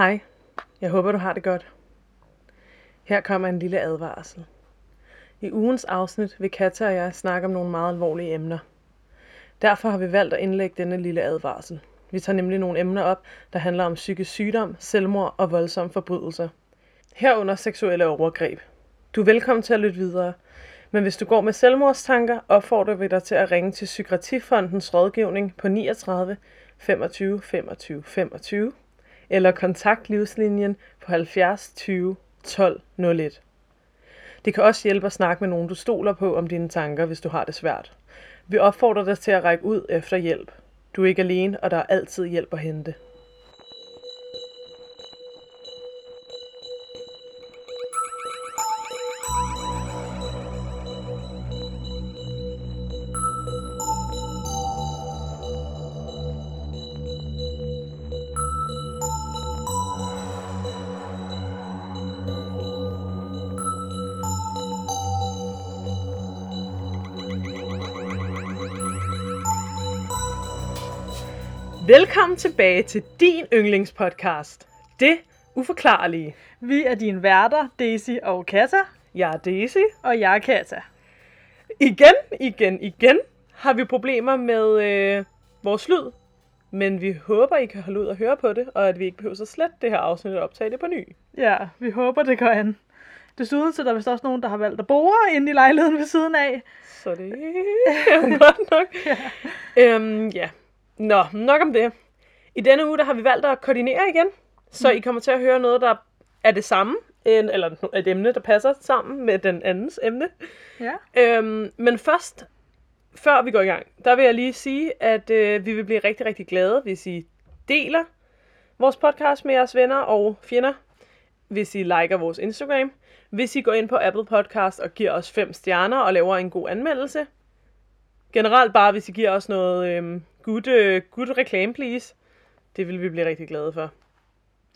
Hej, jeg håber du har det godt. Her kommer en lille advarsel. I ugens afsnit vil Katja og jeg snakke om nogle meget alvorlige emner. Derfor har vi valgt at indlægge denne lille advarsel. Vi tager nemlig nogle emner op, der handler om psykisk sygdom, selvmord og voldsomme forbrydelser. Herunder seksuelle overgreb. Du er velkommen til at lytte videre. Men hvis du går med selvmordstanker, opfordrer vi dig til at ringe til Psykiatrifondens rådgivning på 39 25 25 25 eller kontakt livslinjen på 70 20 12 01. Det kan også hjælpe at snakke med nogen, du stoler på om dine tanker, hvis du har det svært. Vi opfordrer dig til at række ud efter hjælp. Du er ikke alene, og der er altid hjælp at hente. Velkommen tilbage til din yndlingspodcast. Det uforklarlige. Vi er dine værter, Daisy og Kata, Jeg er Daisy. og jeg er Kata. Igen, igen, igen har vi problemer med øh, vores lyd. Men vi håber, I kan holde ud og høre på det, og at vi ikke behøver at slette det her afsnit og optage det på ny. Ja, vi håber, det går an. Desuden så er der vist også nogen, der har valgt at bore inde i lejligheden ved siden af. Så det er godt nok. ja. Øhm, ja. Nå, nok om det. I denne uge der har vi valgt at koordinere igen, så I kommer til at høre noget, der er det samme, eller et emne, der passer sammen med den andens emne. Ja. Øhm, men først, før vi går i gang, der vil jeg lige sige, at øh, vi vil blive rigtig, rigtig glade, hvis I deler vores podcast med jeres venner og fjender. Hvis I liker vores Instagram. Hvis I går ind på Apple Podcast og giver os fem stjerner og laver en god anmeldelse. Generelt bare, hvis I giver os noget øh, good, øh, good reklame, please. Det vil vi blive rigtig glade for.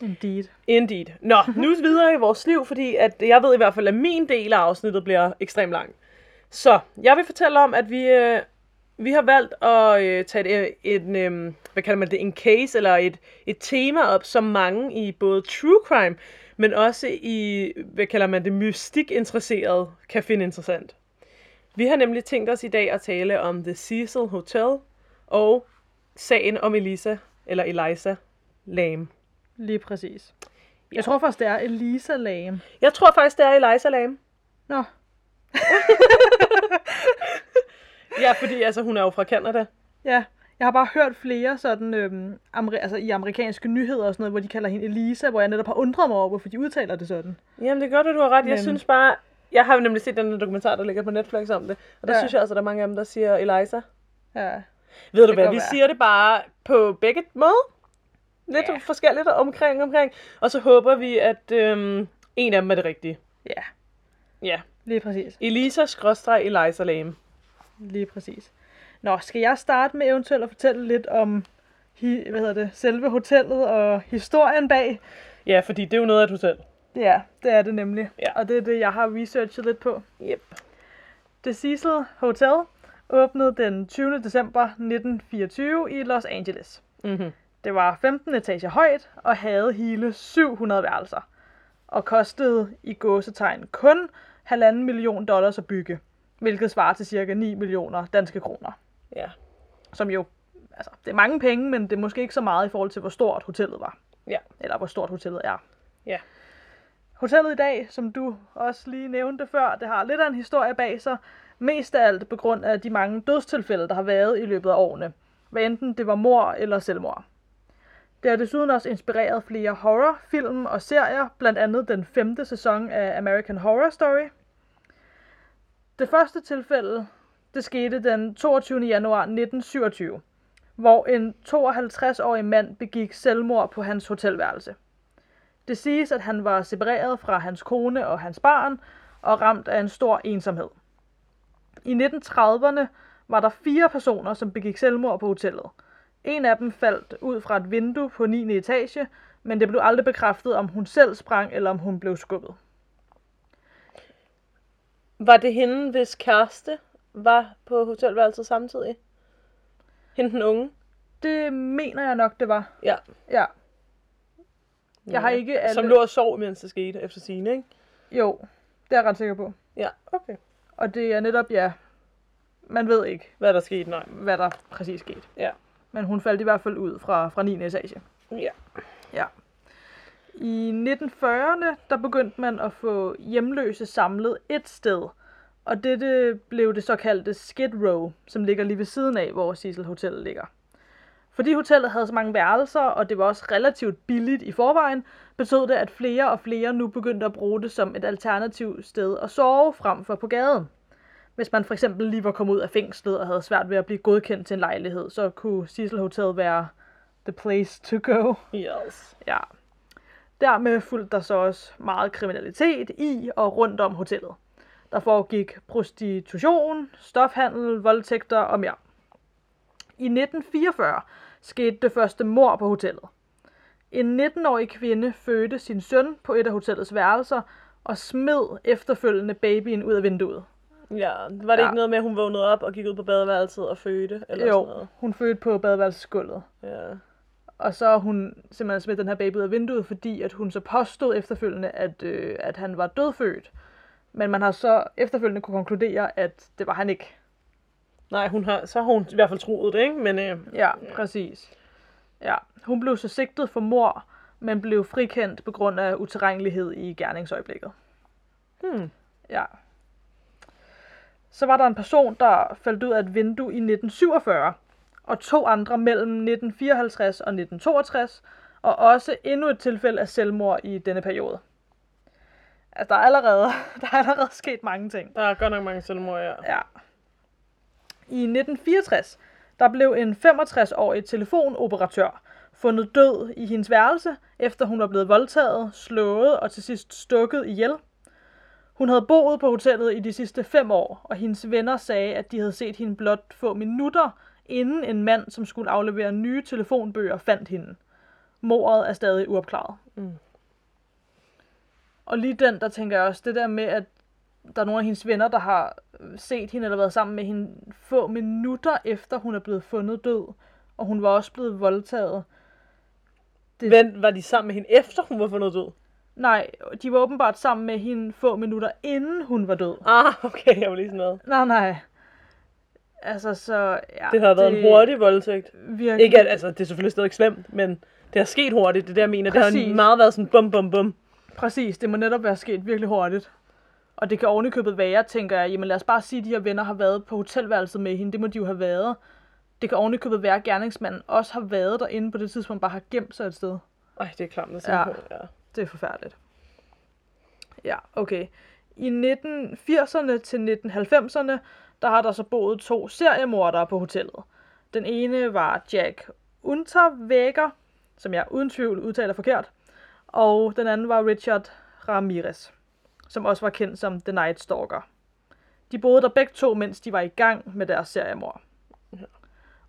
Indeed. Indeed. Nå, nu videre i vores liv, fordi at jeg ved i hvert fald, at min del af afsnittet bliver ekstremt lang. Så, jeg vil fortælle om, at vi, øh, vi har valgt at øh, tage et, et, øh, hvad kalder man det, en case eller et, et tema op, som mange i både true crime, men også i, hvad kalder man det, mystik interesseret, kan finde interessant. Vi har nemlig tænkt os i dag at tale om The Cecil Hotel og sagen om Elisa, eller Eliza Lam. Lige præcis. Ja. Jeg tror faktisk, det er Elisa Lame. Jeg tror faktisk, det er Eliza Lam. Nå, Ja, fordi altså, hun er jo fra Canada. ja. Jeg har bare hørt flere sådan, øhm, amer- altså, i amerikanske nyheder og sådan noget, hvor de kalder hende Elisa, hvor jeg netop har undret mig over, hvorfor de udtaler det sådan. Jamen, det er godt, at du har ret. Jeg Men- synes bare... Jeg har jo nemlig set den dokumentar, der ligger på Netflix om det. Og der. Ja. synes jeg altså, der er mange af dem, der siger Eliza. Ja. Ved du hvad, vi være. siger det bare på begge måder. Lidt ja. forskelligt omkring omkring. Og så håber vi, at øhm, en af dem er det rigtige. Ja, Ja. lige præcis. Elisa skråstreg Eliza Lame. Lige præcis. Nå, skal jeg starte med eventuelt at fortælle lidt om hi- hvad hedder det, selve hotellet og historien bag? Ja, fordi det er jo noget af et hotel. Ja, det er det nemlig. Ja. Og det er det, jeg har researchet lidt på. Yep. The Cecil Hotel åbnede den 20. december 1924 i Los Angeles. Mm-hmm. Det var 15 etager højt og havde hele 700 værelser. Og kostede i gåsetegn kun 1,5 million dollars at bygge. Hvilket svarer til cirka 9 millioner danske kroner. Ja. Som jo, altså, det er mange penge, men det er måske ikke så meget i forhold til, hvor stort hotellet var. Ja. Eller hvor stort hotellet er. Ja. Hotellet i dag, som du også lige nævnte før, det har lidt af en historie bag sig. Mest af alt på grund af de mange dødstilfælde, der har været i løbet af årene. Hvad enten det var mor eller selvmord. Det har desuden også inspireret flere horrorfilm og serier, blandt andet den femte sæson af American Horror Story. Det første tilfælde, det skete den 22. januar 1927, hvor en 52-årig mand begik selvmord på hans hotelværelse. Det siges, at han var separeret fra hans kone og hans barn og ramt af en stor ensomhed. I 1930'erne var der fire personer, som begik selvmord på hotellet. En af dem faldt ud fra et vindue på 9. etage, men det blev aldrig bekræftet, om hun selv sprang eller om hun blev skubbet. Var det hende, hvis kæreste var på hotelværelset samtidig? Hende den unge? Det mener jeg nok, det var. Ja. Ja. Jeg har ikke alle... Som lå og sov, mens det skete, efter sine, ikke? Jo, det er jeg ret sikker på. Ja, okay. Og det er netop, ja, man ved ikke, Hvad er der sket? Nej. hvad der præcis skete. Ja. Men hun faldt i hvert fald ud fra, fra 9. etage. Ja. Ja. I 1940'erne, der begyndte man at få hjemløse samlet et sted. Og dette blev det såkaldte Skid Row, som ligger lige ved siden af, hvor Cecil Hotel ligger. Fordi hotellet havde så mange værelser, og det var også relativt billigt i forvejen, betød det, at flere og flere nu begyndte at bruge det som et alternativt sted at sove frem for på gaden. Hvis man for eksempel lige var kommet ud af fængslet og havde svært ved at blive godkendt til en lejlighed, så kunne Cecil Hotel være the place to go. Yes. Ja. Dermed fulgte der så også meget kriminalitet i og rundt om hotellet. Der foregik prostitution, stofhandel, voldtægter og mere. I 1944 skete det første mord på hotellet. En 19-årig kvinde fødte sin søn på et af hotellets værelser og smed efterfølgende babyen ud af vinduet. Ja, var det Ja. ikke noget med, at hun vågnede op og gik ud på badeværelset og fødte? Eller sådan Jo, noget? hun fødte på badeværelsesgulvet. Ja. Og så har hun simpelthen smidt den her baby ud af vinduet, fordi at hun så påstod efterfølgende, at, øh, at han var dødfødt. Men man har så efterfølgende kunne konkludere, at det var han ikke. Nej, hun har, så har hun i hvert fald troet det, ikke? Men øh, Ja, præcis. Ja, hun blev så sigtet for mor, men blev frikendt på grund af uterrengelighed i gerningsøjeblikket. hmm. Ja. Så var der en person, der faldt ud af et vindue i 1947, og to andre mellem 1954 og 1962, og også endnu et tilfælde af selvmord i denne periode. Altså, der er allerede, der er allerede sket mange ting. der er godt nok mange selvmord, ja. Ja. I 1964, der blev en 65-årig telefonoperatør fundet død i hendes værelse, efter hun var blevet voldtaget, slået og til sidst stukket ihjel. Hun havde boet på hotellet i de sidste fem år, og hendes venner sagde, at de havde set hende blot få minutter, inden en mand, som skulle aflevere nye telefonbøger, fandt hende. Mordet er stadig uopklaret. Mm. Og lige den, der tænker jeg også, det der med, at der er nogle af hendes venner, der har set hende eller været sammen med hende få minutter efter hun er blevet fundet død, og hun var også blevet voldtaget. Det- Men var de sammen med hende efter hun var fundet død? Nej, de var åbenbart sammen med hende få minutter inden hun var død. Ah, okay, jeg var lige sådan noget. Nej, nej. Altså, så... Ja, Det har været en hurtig voldtægt. Virkelig. Ikke at, altså, det er selvfølgelig stadig slemt, men det har sket hurtigt, det er det, jeg mener. Det Præcis. har meget været sådan bum, bum, bum. Præcis, det må netop være sket virkelig hurtigt. Og det kan ovenikøbet være, tænker jeg, jamen lad os bare sige, at de her venner har været på hotelværelset med hende. Det må de jo have været. Det kan ovenikøbet være, at gerningsmanden også har været derinde på det tidspunkt, bare har gemt sig et sted. Ej, det er klamt at Ja. på. Ja. Det er forfærdeligt. Ja, okay. I 1980'erne til 1990'erne, der har der så boet to seriemordere på hotellet. Den ene var Jack Unterweger, som jeg uden tvivl udtaler forkert, og den anden var Richard Ramirez, som også var kendt som The Night Stalker. De boede der begge to, mens de var i gang med deres seriemord.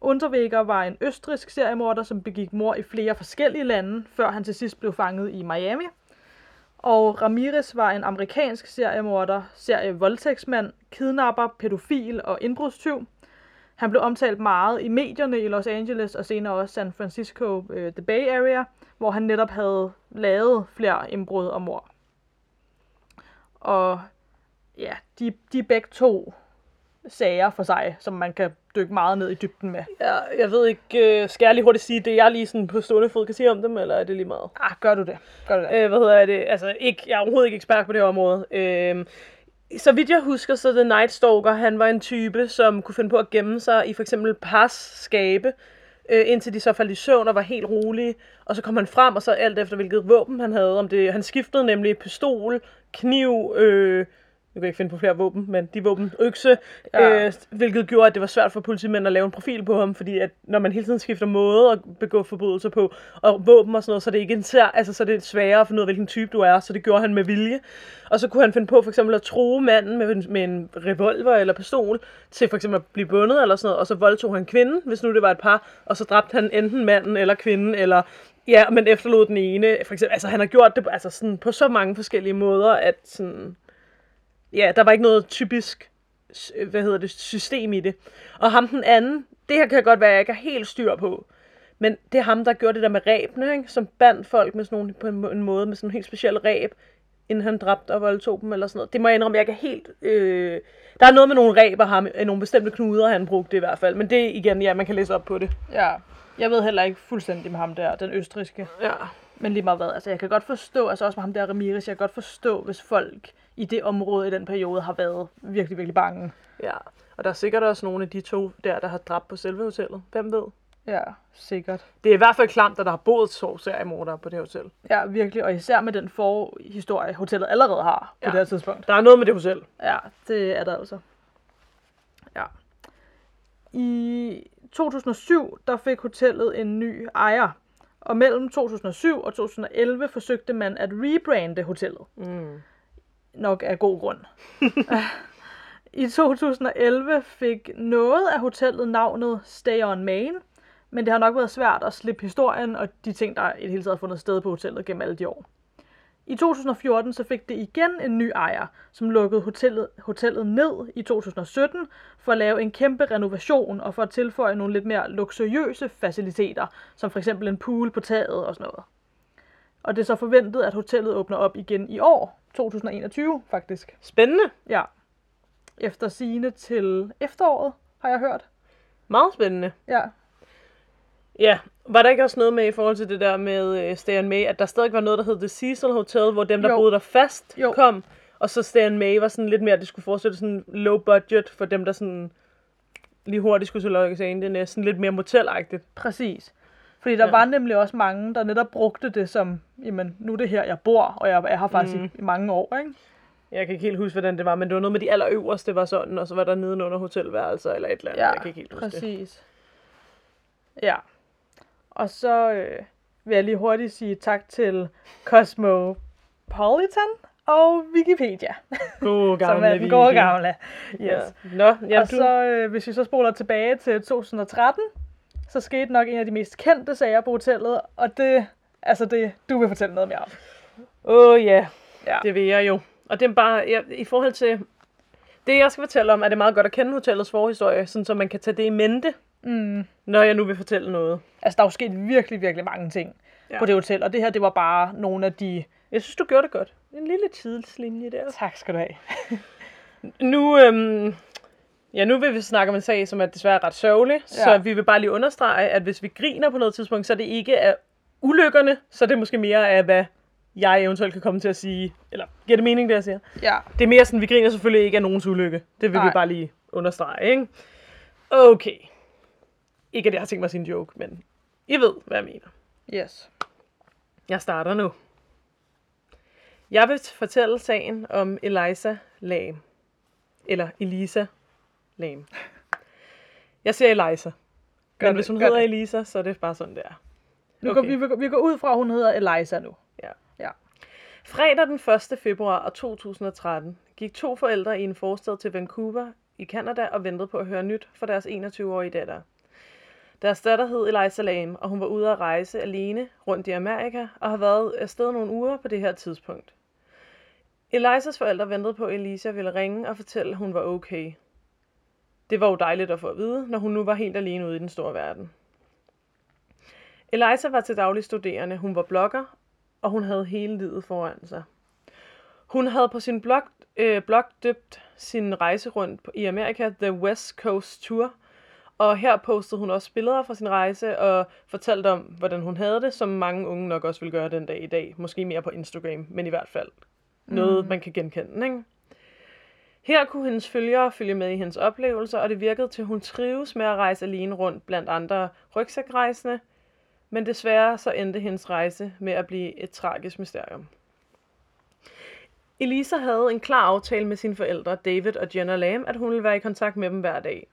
Unterweger var en østrisk seriemorder, som begik mord i flere forskellige lande, før han til sidst blev fanget i Miami. Og Ramirez var en amerikansk seriemorder, serievoldtægtsmand, kidnapper, pædofil og indbrudstyv. Han blev omtalt meget i medierne i Los Angeles og senere også San Francisco, øh, The Bay Area, hvor han netop havde lavet flere indbrud og mord. Og ja, de, de er begge to sager for sig, som man kan dykke meget ned i dybden med. ja. Jeg ved ikke, øh, skal jeg lige hurtigt sige det, jeg lige sådan på stående fod kan sige om dem, eller er det lige meget? Ah, gør du det? Gør du det? Øh, hvad hedder det? Altså, ikke, jeg er overhovedet ikke ekspert på det her område. Øh, så vidt jeg husker, så The Night Stalker, han var en type, som kunne finde på at gemme sig i for eksempel pas, skabe, øh, indtil de så faldt i søvn og var helt rolige. Og så kom han frem, og så alt efter hvilket våben han havde. Om det, han skiftede nemlig pistol, kniv, øh, jeg kan ikke finde på flere våben, men de våben, økse, Ja. øh, hvilket gjorde, at det var svært for politimænd at lave en profil på ham, fordi at når man hele tiden skifter måde at begå forbrydelser på, og våben og sådan noget, så er det ikke en sær, altså så er det sværere at finde ud af, hvilken type du er, så det gjorde han med vilje. Og så kunne han finde på for eksempel at true manden med, en- med en revolver eller pistol, til for eksempel at blive bundet eller sådan noget, og så voldtog han kvinden, hvis nu det var et par, og så dræbte han enten manden eller kvinden, eller Ja, men efterlod den ene, for eksempel, altså han har gjort det altså sådan, på så mange forskellige måder, at sådan, ja, der var ikke noget typisk, s- hvad hedder det, system i det. Og ham den anden, det her kan godt være, jeg ikke har helt styr på. Men det er ham, der gjorde det der med ræbene, ikke? som bandt folk med sådan nogle, på en måde, med sådan en helt speciel ræb, inden han dræbte og voldtog dem, eller sådan noget. Det må jeg indrømme, jeg kan helt... Øh... Der er noget med nogle ræber, ham, øh, nogle bestemte knuder, han brugte i hvert fald. Men det igen, ja, man kan læse op på det. Ja. Jeg ved heller ikke fuldstændig med ham der, den østriske. Ja. Men lige meget hvad, altså jeg kan godt forstå, altså også med ham der Ramirez, jeg kan godt forstå, hvis folk i det område i den periode har været virkelig, virkelig bange. ja. Og der er sikkert også nogle af de to der, der har dræbt på selve hotellet. Hvem ved? Ja, sikkert. Det er i hvert fald klamt, at der har boet to seriemordere på det hotel. Ja, virkelig, og især med den forhistorie, hotellet allerede har på Ja. det her tidspunkt. Der er noget med det hotel. Ja, det er der altså. Ja. I 2007, der fik hotellet en ny ejer. Og mellem 2007 og 2011 forsøgte man at rebrande hotellet. Mm. Nok af god grund. I 2011 fik noget af hotellet navnet Stay on Main, men det har nok været svært at slippe historien og de ting, der i det hele taget har fundet sted på hotellet gennem alle de år. I 2014 så fik det igen en ny ejer, som lukkede hotellet, hotellet ned i 2017 for at lave en kæmpe renovation og for at tilføje nogle lidt mere luksuriøse faciliteter, som for eksempel en pool på taget og sådan noget. Og det er så forventet, at hotellet åbner op igen i år, 2021 faktisk. Spændende. Ja. Efter sine til efteråret, har jeg hørt. Meget spændende. Ja. Ja, var der ikke også noget med i forhold til det der med uh, Stan May, at der stadig var noget, der hed The Cecil Hotel, hvor dem, der Jo. boede der fast, Jo. kom, og så Stan May var sådan lidt mere, det skulle forestille sådan low budget for dem, der sådan lige hurtigt skulle til Los Angeles, sådan lidt mere motelagtigt. Præcis. Fordi der Ja. var nemlig også mange, der netop brugte det som, jamen, nu er det her, jeg bor, og jeg er her faktisk mm. i, i mange år, ikke? Jeg kan ikke helt huske, hvordan det var, men det var noget med de allerøverste var sådan, og så var der nedenunder hotelværelser eller et eller andet. Ja, jeg kan ikke helt huske det. præcis. Ja. Og så øh, vil jeg lige hurtigt sige tak til Cosmopolitan og Wikipedia, God som gamle er den gode gamle. Yes. Ja. Nå, ja, og du... så, øh, hvis vi så spoler tilbage til 2013, så skete nok en af de mest kendte sager på hotellet, og det, altså det, du vil fortælle noget mere om. Åh oh, ja, Ja. det vil jeg jo. Og det er bare, jeg, i forhold til det, jeg skal fortælle om, er det meget godt at kende hotellets forhistorie, sådan så man kan tage det i mente, Mm. når jeg nu vil fortælle noget. Altså, der er jo sket virkelig, virkelig mange ting ja. på det hotel, og det her, det var bare nogle af de... Jeg synes, du gjorde det godt. En lille tidslinje der. Tak skal du have. Nu, øhm, ja, nu vil vi snakke om en sag, som er desværre ret sørgelig, ja. så vi vil bare lige understrege, at hvis vi griner på noget tidspunkt, så er det ikke af ulykkerne, så er det måske mere af, hvad jeg eventuelt kan komme til at sige. Eller giver det mening, det jeg siger? Ja. Det er mere sådan, vi griner selvfølgelig ikke af nogens ulykke. Det vil Nej. vi bare lige understrege, ikke? Okay. Ikke, at jeg har tænkt mig en joke, men I ved, hvad jeg mener. Yes. Jeg starter nu. Jeg vil fortælle sagen om Eliza Lam. Eller Elisa Lam. Jeg siger Eliza. Gør Men det, hvis hun gør hedder det. Elisa, så er det bare sådan, det er. Nu Okay. går, vi, vi, går- ud fra, at hun hedder Eliza nu. Ja. Ja. Fredag den 1. februar 2013 gik to forældre i en forstad til Vancouver i Canada og ventede på at høre nyt fra deres 21-årige datter. Deres datter hed Eliza Lam, og hun var ude at rejse alene rundt i Amerika og har været afsted nogle uger på det her tidspunkt. Elizas forældre ventede på, at Elisa ville ringe og fortælle, at hun var okay. Det var jo dejligt at få at vide, når hun nu var helt alene ude i den store verden. Eliza var til daglig studerende, hun var blogger, og hun havde hele livet foran sig. Hun havde på sin blog, øh, blog døbt sin rejse rundt i Amerika The West Coast Tour, og her postede hun også billeder fra sin rejse og fortalte om, hvordan hun havde det, som mange unge nok også vil gøre den dag i dag. Måske mere på Instagram, men i hvert fald noget, mm. man kan genkende. Ikke? Her kunne hendes følgere følge med i hendes oplevelser, og det virkede til, at hun trives med at rejse alene rundt blandt andre rygsækrejsende, men desværre så endte hendes rejse med at blive et tragisk mysterium. Elisa havde en klar aftale med sine forældre, David og Jenna Lam, at hun ville være i kontakt med dem hver dag.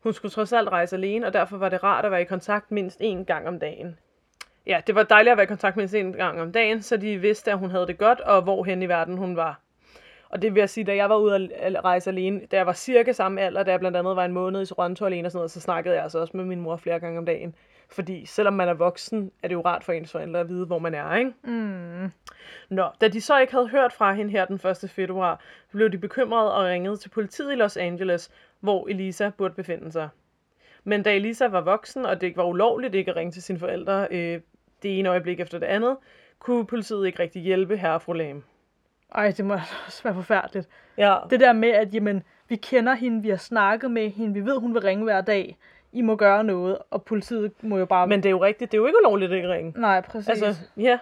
Hun skulle trods alt rejse alene, og derfor var det rart at være i kontakt mindst én gang om dagen. Ja, det var dejligt at være i kontakt mindst én gang om dagen, så de vidste, at hun havde det godt, og hvor hen i verden hun var. Og det vil jeg sige, da jeg var ude at rejse alene, da jeg var cirka samme alder, da jeg blandt andet var en måned i Toronto alene og sådan noget, så snakkede jeg altså også med min mor flere gange om dagen. Fordi selvom man er voksen, er det jo rart for ens forældre at vide, hvor man er, ikke? Mm. Nå, da de så ikke havde hørt fra hende her den 1. februar, blev de bekymrede og ringede til politiet i Los Angeles, hvor Elisa burde befinde sig. Men da Elisa var voksen, og det ikke var ulovligt ikke at ringe til sine forældre øh, det ene øjeblik efter det andet, kunne politiet ikke rigtig hjælpe herre og fru Lame. Ej, det må også være forfærdeligt. Ja, Det der med, at jamen, vi kender hende, vi har snakket med hende, vi ved, hun vil ringe hver dag. I må gøre noget, og politiet må jo bare... men det er jo rigtigt, det er jo ikke ulovligt at ringe. Nej, præcis. Altså, ja.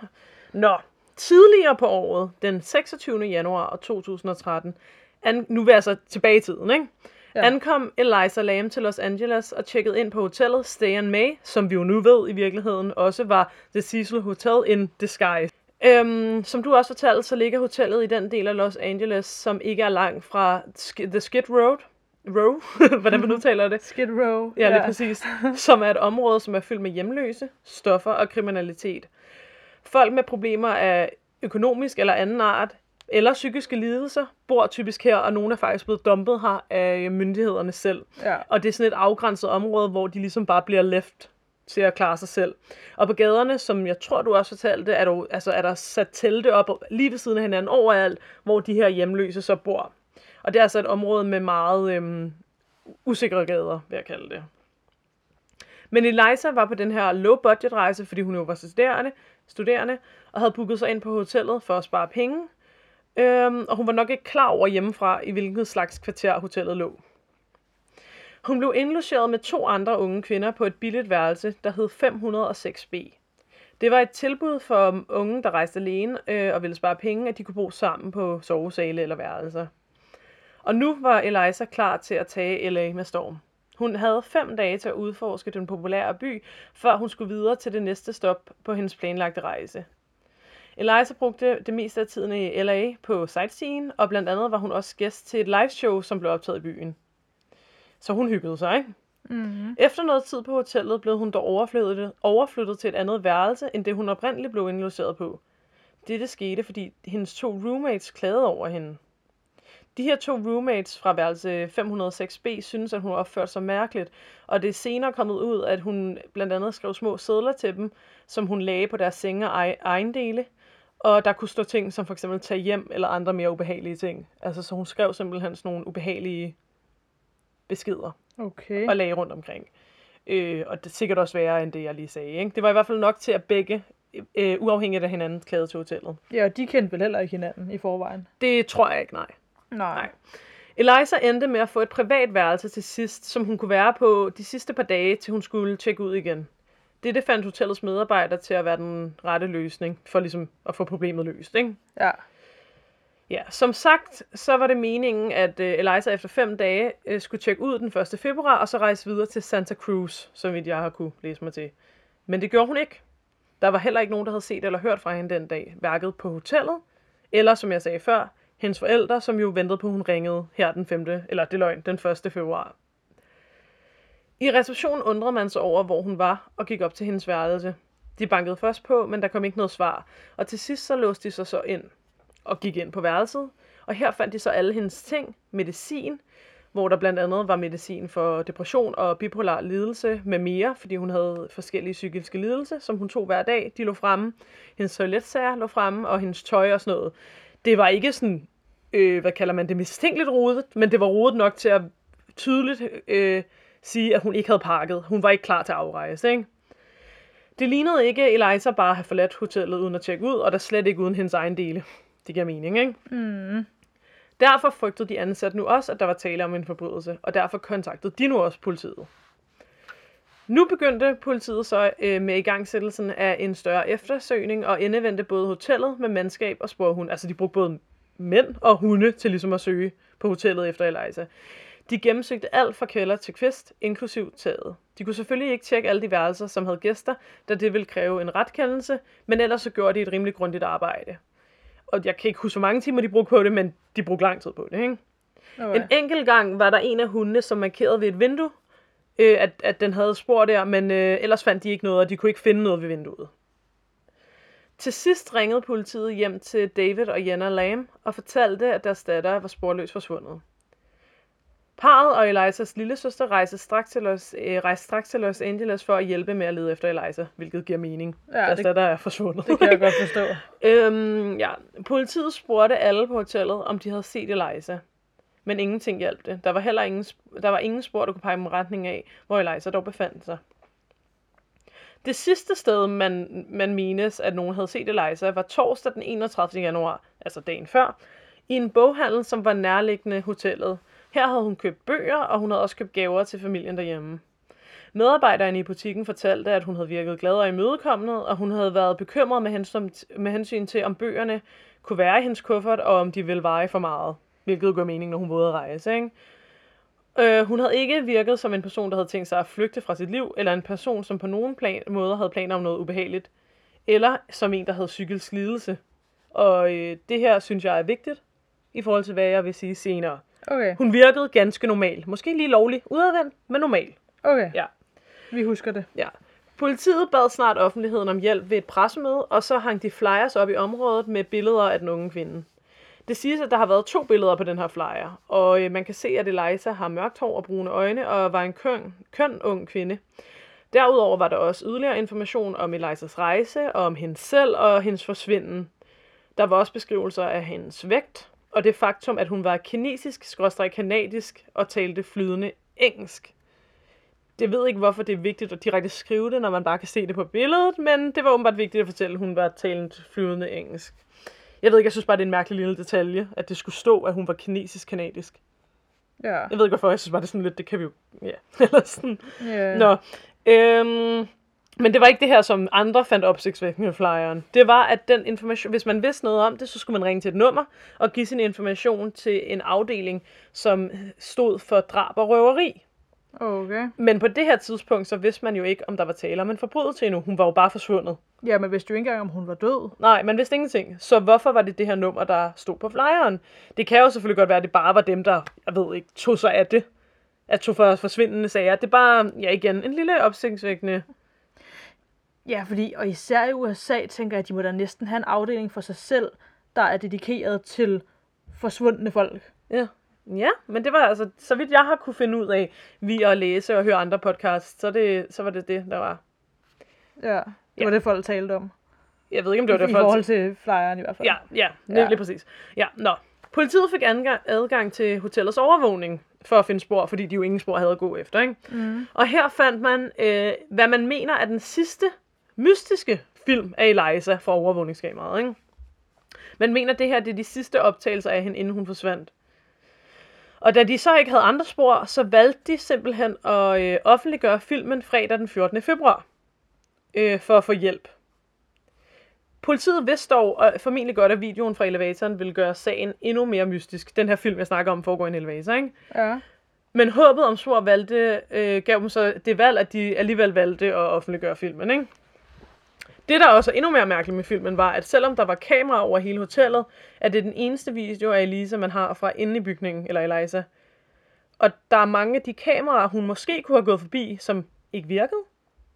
Nå, tidligere på året, den 26. januar 2013, an, nu er vi altså tilbage i tiden, ikke? Ja. Ankom Eliza Lam til Los Angeles og tjekkede ind på hotellet Stay and May, som vi jo nu ved i virkeligheden også var The Cecil Hotel in disguise. Øhm, som du også fortalte, så ligger hotellet i den del af Los Angeles, som ikke er langt fra Sk- The Skid Road. Row? Hvordan man udtaler det? Skid Row. Ja, lige præcis. Som er et område, som er fyldt med hjemløse, stoffer og kriminalitet. Folk med problemer af økonomisk eller anden art, eller psykiske lidelser, bor typisk her, og nogle er faktisk blevet dumpet her af myndighederne selv. Ja. Og det er sådan et afgrænset område, hvor de ligesom bare bliver left til at klare sig selv. Og på gaderne, som jeg tror, du også fortalte, er du, altså, er der sat telte op lige ved siden af hinanden overalt, hvor de her hjemløse så bor. Og det er altså et område med meget øhm, usikre gader, vil jeg kalde det. Men Eliza var på den her low-budget rejse, fordi hun jo var studerende, studerende, og havde booket sig ind på hotellet for at spare penge. Øhm, og hun var nok ikke klar over hjemmefra, i hvilket slags kvarter hotellet lå. Hun blev indlogeret med to andre unge kvinder på et billigt værelse, der hed 506B. Det var et tilbud for unge, der rejste alene øh, og ville spare penge, at de kunne bo sammen på sovesale eller værelser. Og nu var Eliza klar til at tage LA med storm. Hun havde fem dage til at udforske den populære by, før hun skulle videre til det næste stop på hendes planlagte rejse. Eliza brugte det meste af tiden i LA på sightseeing, og blandt andet var hun også gæst til et liveshow, som blev optaget i byen. Så hun hyggede sig, ikke? Mm-hmm. Efter noget tid på hotellet blev hun dog overflyttet, overflyttet til et andet værelse, end det hun oprindeligt blev indlogeret på. Dette skete, fordi hendes to roommates klagede over hende. De her to roommates fra værelse 506B synes, at hun opførte sig mærkeligt, og det er senere kommet ud, at hun blandt andet skrev små sædler til dem, som hun lagde på deres senge og ej- ejendele, og der kunne stå ting som for eksempel tage hjem eller andre mere ubehagelige ting. Altså, så hun skrev simpelthen sådan nogle ubehagelige beskeder Okay. og lagde rundt omkring. Øh, og det er sikkert også værre end det, jeg lige sagde. Ikke? Det var i hvert fald nok til, at begge, øh, uafhængigt af hinanden, klagede til hotellet. Ja, og de kendte vel heller ikke hinanden i forvejen. Det tror jeg ikke, nej. Nej. Eliza endte med at få et privat værelse til sidst, som hun kunne være på de sidste par dage, til hun skulle tjekke ud igen. Dette fandt hotellets medarbejdere til at være den rette løsning, for ligesom at få problemet løst. Ikke? Ja. Ja, som sagt, så var det meningen, at øh, Eliza efter fem dage øh, skulle tjekke ud den 1. februar, og så rejse videre til Santa Cruz, som vidt jeg har kunne læse mig til. Men det gjorde hun ikke. Der var heller ikke nogen, der havde set eller hørt fra hende den dag, værket på hotellet, eller som jeg sagde før, hendes forældre, som jo ventede på, at hun ringede her den 5. eller det løgn, den 1. februar. I receptionen undrede man sig over, hvor hun var, og gik op til hendes værelse. De bankede først på, men der kom ikke noget svar, og til sidst så låste de sig så ind og gik ind på værelset. Og her fandt de så alle hendes ting, medicin, hvor der blandt andet var medicin for depression og bipolar lidelse med mere, fordi hun havde forskellige psykiske lidelser, som hun tog hver dag. De lå fremme. Hendes toiletsager lå fremme, og hendes tøj og sådan noget. Det var ikke sådan, øh, hvad kalder man det, mistænkeligt rodet, men det var rodet nok til at tydeligt øh, sige, at hun ikke havde pakket. Hun var ikke klar til at afrejse, ikke? Det lignede ikke Eliza bare at have forladt hotellet uden at tjekke ud, og der slet ikke uden hendes egen dele. Det giver mening, ikke? Mm. Derfor frygtede de ansatte nu også, at der var tale om en forbrydelse, og derfor kontaktede de nu også politiet. Nu begyndte politiet så øh, med igangsættelsen af en større eftersøgning og indevendte både hotellet med mandskab og sporhund. Altså de brugte både mænd og hunde til ligesom at søge på hotellet efter Eliza. De gennemsøgte alt fra kælder til kvist, inklusiv taget. De kunne selvfølgelig ikke tjekke alle de værelser, som havde gæster, da det ville kræve en retkendelse, men ellers så gjorde de et rimelig grundigt arbejde. Og jeg kan ikke huske, hvor mange timer de brugte på det, men de brugte lang tid på det, ikke? Okay. En enkelt gang var der en af hundene, som markerede ved et vindue, øh, at, at den havde spor der, men øh, ellers fandt de ikke noget, og de kunne ikke finde noget ved vinduet. Til sidst ringede politiet hjem til David og Jenna Lam og fortalte, at deres datter var sporløst forsvundet. Parret og Elizas lillesøster rejste straks til, Los, øh, rejste straks til Los Angeles for at hjælpe med at lede efter Eliza, hvilket giver mening. Ja, deres det- datter er forsvundet. Det kan jeg godt forstå. Øhm, ja. Politiet spurgte alle på hotellet, om de havde set Eliza. men ingenting hjalp det. Der var heller ingen, der var ingen spor, der kunne pege i retning af, hvor Eliza dog befandt sig. Det sidste sted, man, man menes, at nogen havde set Eliza, var torsdag den 31. januar, altså dagen før, i en boghandel, som var nærliggende hotellet. Her havde hun købt bøger, og hun havde også købt gaver til familien derhjemme. Medarbejderen i butikken fortalte, at hun havde virket glad og imødekommende, og hun havde været bekymret med hensyn, med hensyn til, om bøgerne kunne være i hendes kuffert, og om de ville veje for meget. Hvilket gør mening, når hun var at rejse, ikke? Øh, hun havde ikke virket som en person, der havde tænkt sig at flygte fra sit liv, eller en person, som på nogen plan, måde havde planer om noget ubehageligt, eller som en, der havde psykisk lidelse. Og øh, det her synes jeg er vigtigt, i forhold til, hvad jeg vil sige senere. Okay, Hun virkede ganske normal. Måske lige lovlig udadvendt, men normal. okay. Ja. Vi husker det. Ja. Politiet bad snart offentligheden om hjælp ved et pressemøde, og så hang de flyers op i området med billeder af den unge kvinde. Det siges, at der har været to billeder på den her flyer, og øh, man kan se, at Eliza har mørkt hår og brune øjne og var en køn, køn ung kvinde. Derudover var der også yderligere information om Elizas rejse, og om hende selv og hendes forsvinden. Der var også beskrivelser af hendes vægt, og det faktum, at hun var kinesisk, kanadisk og talte flydende engelsk. Det ved ikke, hvorfor det er vigtigt at direkte skrive det, når man bare kan se det på billedet, men det var åbenbart vigtigt at fortælle, at hun var talent flydende engelsk. Jeg ved ikke, jeg synes bare, det er en mærkelig lille detalje, at det skulle stå, at hun var kinesisk-kanadisk. Ja. Jeg ved ikke, hvorfor, jeg synes bare, det er sådan lidt, det kan vi jo, ja, eller sådan. ja. Nå, øhm, men det var ikke det her, som andre fandt opsigtsvækkende med flyeren. Det var, at den information, hvis man vidste noget om det, så skulle man ringe til et nummer og give sin information til en afdeling, som stod for drab og røveri. Okay. Men på det her tidspunkt, så vidste man jo ikke, om der var tale om en forbrydelse endnu. Hun var jo bare forsvundet. Ja, men vidste du ikke engang, om hun var død? Nej, man vidste ingenting. Så hvorfor var det det her nummer, der stod på flyeren? Det kan jo selvfølgelig godt være, at det bare var dem, der, jeg ved ikke, tog sig af det. At tog for forsvindende sager. Det er bare, ja igen, en lille opsigtsvækkende. Ja, fordi, og især i USA, tænker jeg, at de må da næsten have en afdeling for sig selv, der er dedikeret til forsvundne folk. Ja. Ja, men det var altså, så vidt jeg har kunne finde ud af, via at læse og høre andre podcasts, så, det, så var det det, der var. Ja, det Ja. var det, folk talte om. Jeg ved ikke, om det var det I folk- forhold til flyeren i hvert fald. Ja, ja, lige, Ja. lige præcis. Ja, nå. Politiet fik adgang, adgang til hotellets overvågning for at finde spor, fordi de jo ingen spor havde at gå efter. Ikke? Mm. Og her fandt man, øh, hvad man mener er den sidste mystiske film af Eliza fra overvågningskameraet. Ikke? Man mener, det her det er de sidste optagelser af hende, inden hun forsvandt. Og da de så ikke havde andre spor, så valgte de simpelthen at øh, offentliggøre filmen fredag den 14. februar øh, for at få hjælp. Politiet vidste dog og formentlig godt, at videoen fra elevatoren ville gøre sagen endnu mere mystisk. Den her film, jeg snakker om, foregår i en elevator, ikke? Ja. Men håbet om spor valgte, øh, gav dem så det valg, at de alligevel valgte at offentliggøre filmen, ikke? Det, der også er endnu mere mærkeligt med filmen, var, at selvom der var kamera over hele hotellet, er det den eneste video af Elisa, man har fra inde i bygningen, eller Eliza. Og der er mange af de kameraer, hun måske kunne have gået forbi, som ikke virkede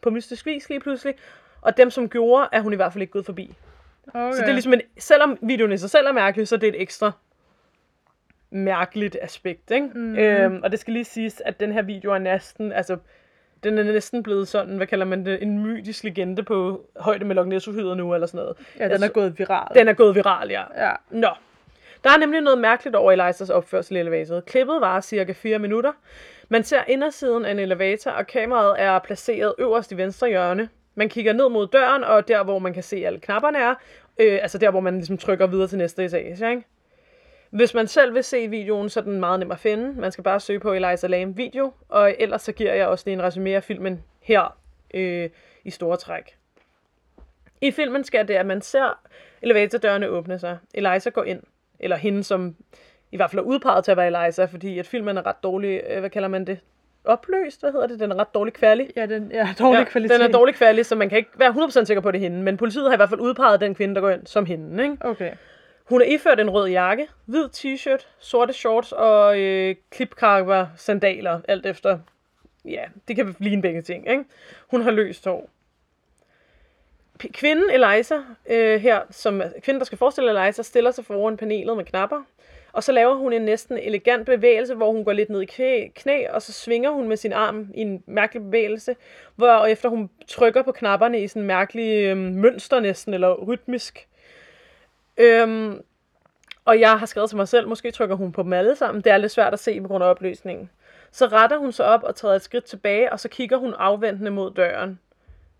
på mystisk vis lige pludselig. Og dem, som gjorde, er hun i hvert fald ikke gået forbi. Okay. Så det er ligesom en, selvom videoen i sig selv er mærkelig, så er det et ekstra mærkeligt aspekt, ikke? Mm. Øhm, og det skal lige siges, at den her video er næsten, altså, den er næsten blevet sådan, hvad kalder man det, en mytisk legende på højde med Loch ness nu, eller sådan noget. Ja, den Altså, er gået viral. Den er gået viral, ja. Ja. Nå. Der er nemlig noget mærkeligt over Elizas opførsel i elevatoret. Klippet varer cirka 4 minutter. Man ser indersiden af en elevator, og kameraet er placeret øverst i venstre hjørne. Man kigger ned mod døren, og der, hvor man kan se alle knapperne er, øh, altså der, hvor man ligesom trykker videre til næste etage, ikke? Hvis man selv vil se videoen, så er den meget nem at finde. Man skal bare søge på Eliza Lam video, og ellers så giver jeg også lige en resumé af filmen her øh, i store træk. I filmen sker det, at man ser elevatordørene åbne sig. Eliza går ind, eller hende, som i hvert fald er udpeget til at være Eliza, fordi at filmen er ret dårlig, øh, hvad kalder man det? Opløst, hvad hedder det? Den er ret dårlig kværlig. Ja, den ja, dårlig ja, kvalitet. Den er dårlig kværlig, så man kan ikke være 100% sikker på, det er hende. Men politiet har i hvert fald udpeget den kvinde, der går ind som hende. Ikke? Okay. Hun er iført en rød jakke, hvid t-shirt, sorte shorts og øh, klipkarper sandaler, alt efter. Ja, det kan ligne begge ting. Ikke? Hun har løst hår. P- Kvinden Eliza, øh, her, som kvinden, der skal forestille Eliza, stiller sig foran panelet med knapper. Og så laver hun en næsten elegant bevægelse, hvor hun går lidt ned i knæ, knæ og så svinger hun med sin arm i en mærkelig bevægelse, hvor efter hun trykker på knapperne i sådan en mærkelig øh, mønster næsten, eller rytmisk. Øhm, Og jeg har skrevet til mig selv, måske trykker hun på dem alle sammen. Det er lidt svært at se på grund af opløsningen. Så retter hun sig op og træder et skridt tilbage, og så kigger hun afventende mod døren.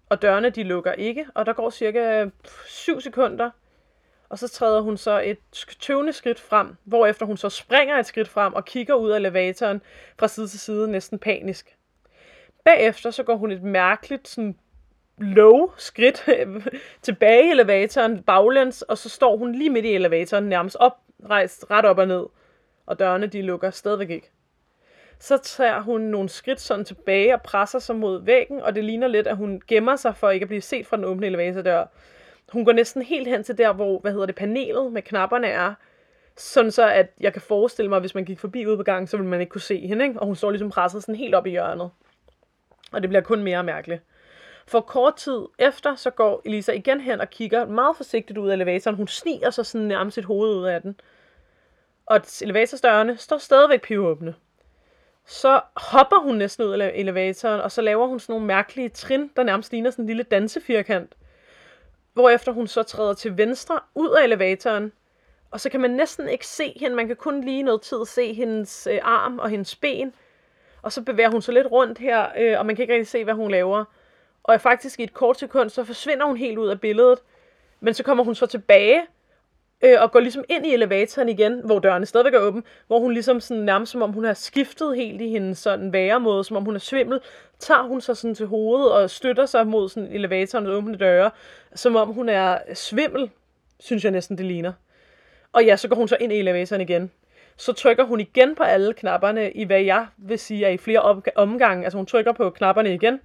Og dørene, de lukker ikke, og der går cirka 7 sekunder, og så træder hun så et tøvende skridt frem, hvorefter hun så springer et skridt frem og kigger ud af elevatoren fra side til side, næsten panisk. Bagefter så går hun et mærkeligt sådan low skridt tilbage i elevatoren baglæns, og så står hun lige midt i elevatoren, nærmest oprejst ret op og ned, og dørene de lukker stadigvæk ikke. Så tager hun nogle skridt sådan tilbage og presser sig mod væggen, og det ligner lidt, at hun gemmer sig for ikke at blive set fra den åbne elevatordør. Hun går næsten helt hen til der, hvor hvad hedder det, panelet med knapperne er, sådan så, at jeg kan forestille mig, at hvis man gik forbi ude på gangen, så ville man ikke kunne se hende, ikke? og hun står ligesom presset sådan helt op i hjørnet. Og det bliver kun mere mærkeligt. For kort tid efter, så går Elisa igen hen og kigger meget forsigtigt ud af elevatoren. Hun sniger sig sådan nærmest sit hoved ud af den. Og elevatorstørene står stadigvæk pivåbne. Så hopper hun næsten ud af elevatoren, og så laver hun sådan nogle mærkelige trin, der nærmest ligner sådan en lille dansefirkant. Hvorefter hun så træder til venstre ud af elevatoren, og så kan man næsten ikke se hende. Man kan kun lige noget tid se hendes øh, arm og hendes ben. Og så bevæger hun sig lidt rundt her, øh, og man kan ikke rigtig se, hvad hun laver. Og faktisk i et kort sekund, så forsvinder hun helt ud af billedet. Men så kommer hun så tilbage, øh, og går ligesom ind i elevatoren igen, hvor dørene stadigvæk er åben, hvor hun ligesom sådan, nærmest som om hun har skiftet helt i hendes sådan væremåde, som om hun er svimmel, tager hun sig sådan til hovedet og støtter sig mod sådan elevatorens åbne døre, som om hun er svimmel, synes jeg næsten det ligner. Og ja, så går hun så ind i elevatoren igen. Så trykker hun igen på alle knapperne i hvad jeg vil sige er i flere omgange. Altså hun trykker på knapperne igen.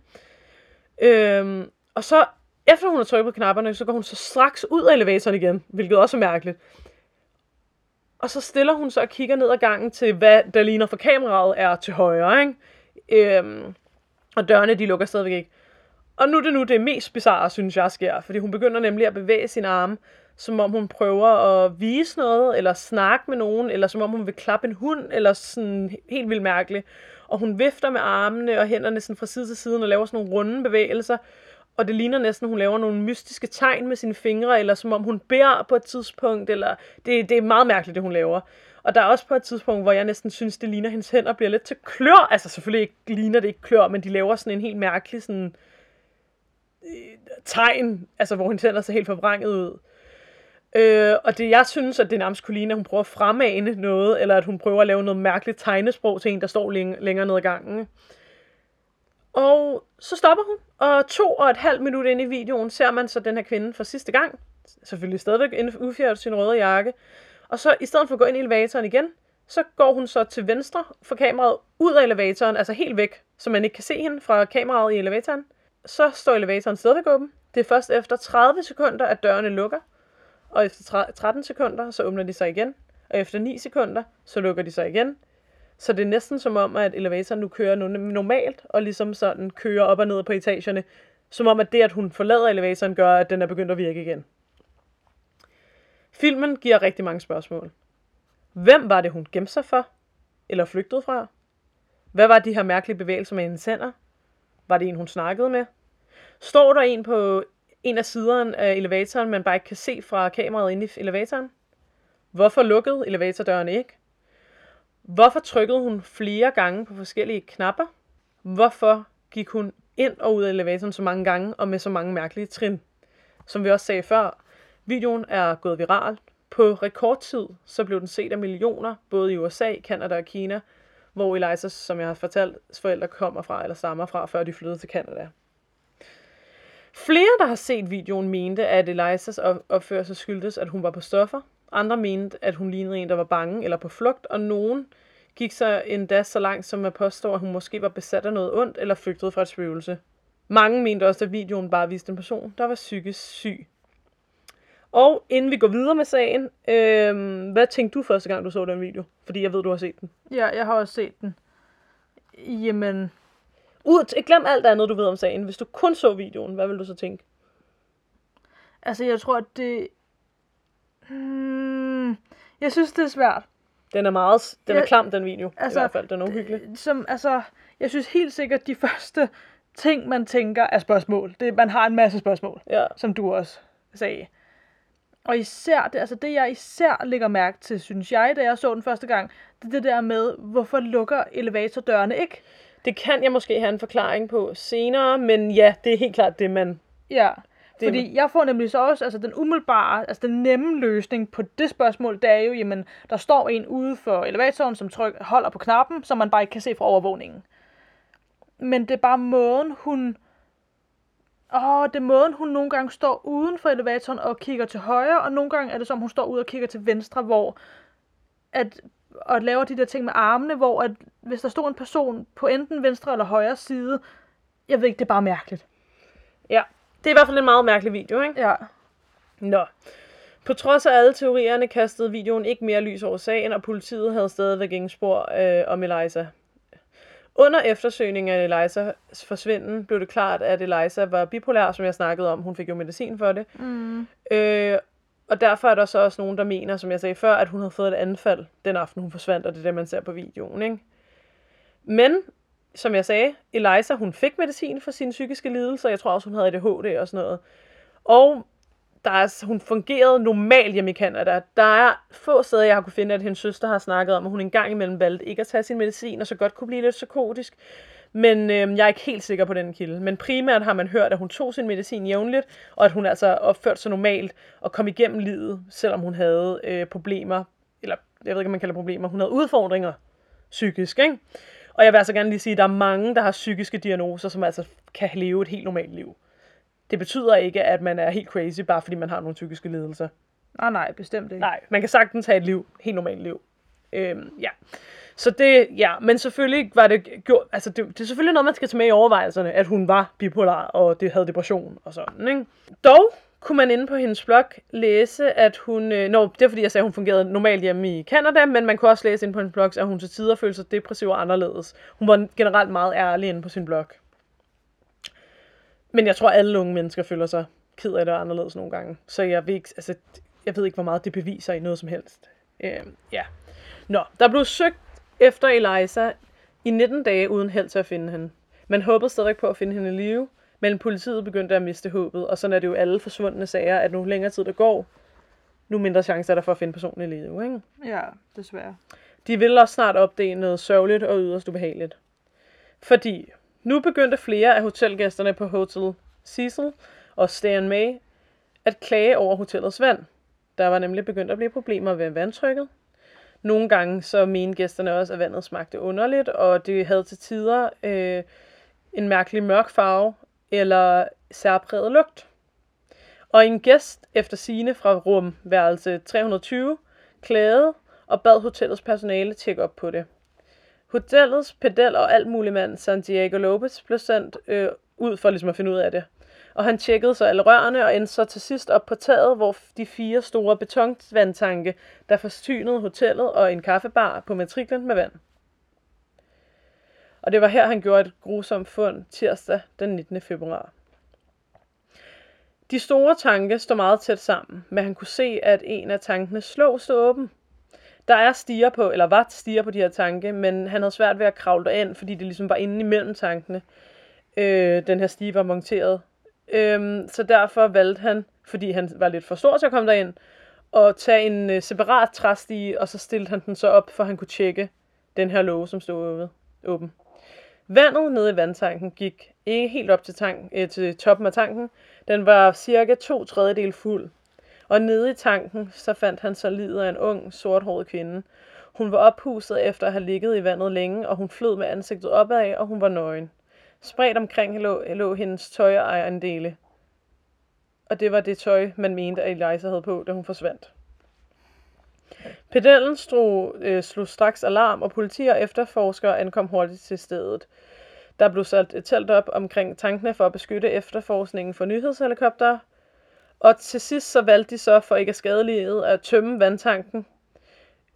Øhm, og så efter hun har trykket på knapperne, så går hun så straks ud af elevatoren igen, hvilket også er mærkeligt. Og så stiller hun så og kigger ned ad gangen til, hvad der ligner for kameraet er til højre, ikke? Øhm, og dørene, de lukker stadigvæk ikke. Og nu er det nu det mest bizarre, synes jeg, sker. Fordi hun begynder nemlig at bevæge sin arme, som om hun prøver at vise noget, eller snakke med nogen, eller som om hun vil klappe en hund, eller sådan helt vildt mærkeligt. Og hun vifter med armene og hænderne sådan fra side til side og laver sådan nogle runde bevægelser. Og det ligner næsten, at hun laver nogle mystiske tegn med sine fingre, eller som om hun beder på et tidspunkt, eller det, det er meget mærkeligt, det hun laver. Og der er også på et tidspunkt, hvor jeg næsten synes, det ligner, hendes hænder bliver lidt til klør. Altså selvfølgelig ikke, ligner det ikke klør, men de laver sådan en helt mærkelig sådan, øh, tegn, altså hvor hendes hænder ser helt forvrænget ud. Øh, og det jeg synes, at det nærmest kunne ligne, at hun prøver at fremane noget, eller at hun prøver at lave noget mærkeligt tegnesprog til en, der står læng- længere ned ad gangen. Og så stopper hun, og to og et halvt minut ind i videoen ser man så den her kvinde for sidste gang. Selvfølgelig stadigvæk udfjert sin røde jakke. Og så i stedet for at gå ind i elevatoren igen, så går hun så til venstre for kameraet ud af elevatoren, altså helt væk, så man ikke kan se hende fra kameraet i elevatoren. Så står elevatoren stadigvæk åben. Det er først efter 30 sekunder, at dørene lukker. Og efter 13 sekunder, så åbner de sig igen. Og efter 9 sekunder, så lukker de sig igen. Så det er næsten som om, at elevatoren nu kører normalt, og ligesom sådan kører op og ned på etagerne. Som om, at det, at hun forlader elevatoren, gør, at den er begyndt at virke igen. Filmen giver rigtig mange spørgsmål. Hvem var det, hun gemte sig for? Eller flygtede fra? Hvad var de her mærkelige bevægelser med hendes hænder? Var det en, hun snakkede med? Står der en på en af siderne af elevatoren, man bare ikke kan se fra kameraet inde i elevatoren? Hvorfor lukkede elevatordøren ikke? Hvorfor trykkede hun flere gange på forskellige knapper? Hvorfor gik hun ind og ud af elevatoren så mange gange og med så mange mærkelige trin? Som vi også sagde før, videoen er gået viral. På rekordtid så blev den set af millioner, både i USA, Kanada og Kina, hvor Eliza, som jeg har fortalt, forældre kommer fra eller stammer fra, før de flyttede til Kanada. Flere, der har set videoen, mente, at Elizas opførsel skyldtes, at hun var på stoffer. Andre mente, at hun lignede en, der var bange eller på flugt, og nogen gik så endda så langt som at påstå, at hun måske var besat af noget ondt eller flygtede fra et spøgelse. Mange mente også, at videoen bare viste en person, der var psykisk syg. Og inden vi går videre med sagen, øh, hvad tænkte du første gang, du så den video? Fordi jeg ved, du har set den. Ja, jeg har også set den. Jamen, ud, glem alt andet, du ved om sagen. Hvis du kun så videoen, hvad vil du så tænke? Altså, jeg tror, at det... Hmm, jeg synes, det er svært. Den er meget... Den er jeg, klam, den video. Altså, I hvert fald. Den er uhyggelig. Som, altså, jeg synes helt sikkert, de første ting, man tænker, er spørgsmål. Det, man har en masse spørgsmål, ja. som du også sagde. Og især, det, altså det jeg især lægger mærke til, synes jeg, da jeg så den første gang, det er det der med, hvorfor lukker elevatordørene ikke? Det kan jeg måske have en forklaring på senere, men ja, det er helt klart det, man... Ja, Det- fordi jeg får nemlig så også, altså den umiddelbare, altså den nemme løsning på det spørgsmål, det er jo, jamen, der står en ude for elevatoren, som tryk, holder på knappen, som man bare ikke kan se fra overvågningen. Men det er bare måden, hun... Åh, det er måden, hun nogle gange står uden for elevatoren og kigger til højre, og nogle gange er det som, hun står ude og kigger til venstre, hvor at, og laver de der ting med armene, hvor at, hvis der stod en person på enten venstre eller højre side, jeg ved ikke, det er bare mærkeligt. Ja, det er i hvert fald en meget mærkelig video, ikke? Ja. Nå. På trods af alle teorierne kastede videoen ikke mere lys over sagen, og politiet havde stadigvæk ingen spor øh, om Eliza. Under eftersøgningen af Elizas forsvinden blev det klart, at Eliza var bipolær, som jeg snakkede om. Hun fik jo medicin for det. Mm. Øh, og derfor er der så også nogen, der mener, som jeg sagde før, at hun havde fået et anfald den aften, hun forsvandt, og det er det, man ser på videoen. Ikke? Men, som jeg sagde, Eliza, hun fik medicin for sine psykiske lidelser. Jeg tror også, hun havde ADHD og sådan noget. Og der er, hun fungerede normalt hjemme i Canada. Der er få steder, jeg har kunne finde, at hendes søster har snakket om, at hun engang imellem valgte ikke at tage sin medicin, og så godt kunne blive lidt psykotisk. Men øh, jeg er ikke helt sikker på den kilde. Men primært har man hørt, at hun tog sin medicin jævnligt, og at hun altså opførte sig normalt og kom igennem livet, selvom hun havde øh, problemer, eller jeg ved ikke, om man kalder problemer, hun havde udfordringer psykisk, ikke? Og jeg vil altså gerne lige sige, at der er mange, der har psykiske diagnoser, som altså kan leve et helt normalt liv. Det betyder ikke, at man er helt crazy, bare fordi man har nogle psykiske lidelser. Nej, nej, bestemt ikke. Nej, man kan sagtens have et liv, helt normalt liv. Øhm, ja. Så det, ja, men selvfølgelig var det gjort, altså det, det er selvfølgelig noget, man skal tage med i overvejelserne, at hun var bipolar, og det havde depression og sådan, ikke? Dog kunne man inde på hendes blog læse, at hun, øh, nå, det er fordi, jeg sagde, at hun fungerede normalt hjemme i Canada, men man kunne også læse inde på hendes blog, at hun til tider følte sig depressiv og anderledes. Hun var generelt meget ærlig inde på sin blog. Men jeg tror, at alle unge mennesker føler sig ked af det og anderledes nogle gange. Så jeg ved ikke, altså, jeg ved ikke hvor meget det beviser i noget som helst. Øh, ja. Nå, der blev søgt efter Eliza i 19 dage uden held til at finde hende. Man håbede stadig på at finde hende i live, men politiet begyndte at miste håbet, og sådan er det jo alle forsvundne sager, at nu længere tid der går, nu mindre chance er der for at finde personen i live, ikke? Ja, desværre. De vil også snart opdage noget sørgeligt og yderst ubehageligt. Fordi nu begyndte flere af hotelgæsterne på Hotel Cecil og Stan May at klage over hotellets vand. Der var nemlig begyndt at blive problemer ved vandtrykket. Nogle gange så mente gæsterne også, at vandet smagte underligt, og det havde til tider øh, en mærkelig mørk farve eller særpræget lugt. Og en gæst efter sine fra rum værelse 320 klagede og bad hotellets personale tjekke op på det. Hotellets pedel og alt mulig mand, Santiago Lopez, blev sendt øh, ud for ligesom at finde ud af det. Og han tjekkede så alle rørene og endte så til sidst op på taget, hvor de fire store betonvandtanke, der forsynede hotellet og en kaffebar på matriklen med vand. Og det var her, han gjorde et grusomt fund tirsdag den 19. februar. De store tanke står meget tæt sammen, men han kunne se, at en af tankene slog stod åben. Der er stiger på, eller var stiger på de her tanke, men han havde svært ved at kravle ind, fordi det ligesom var inde imellem tankene. Øh, den her stige var monteret. Øhm, så derfor valgte han, fordi han var lidt for stor til at komme derind, at tage en øh, separat træstige, og så stillede han den så op, for han kunne tjekke den her låge, som stod åben. åben. Vandet nede i vandtanken gik ikke helt op til, tank, øh, til toppen af tanken. Den var cirka to tredjedel fuld. Og nede i tanken, så fandt han så livet af en ung, sorthåret kvinde. Hun var ophuset efter at have ligget i vandet længe, og hun flød med ansigtet opad, og hun var nøgen. Spredt omkring lå, lå hendes tøj og ejendele. Og det var det tøj, man mente, at Eliza havde på, da hun forsvandt. Pedellen stro, øh, slog straks alarm, og politi og efterforskere ankom hurtigt til stedet. Der blev sat et telt op omkring tankene for at beskytte efterforskningen for nyhedshelikopter. Og til sidst så valgte de så, for ikke at skade livet, at tømme vandtanken,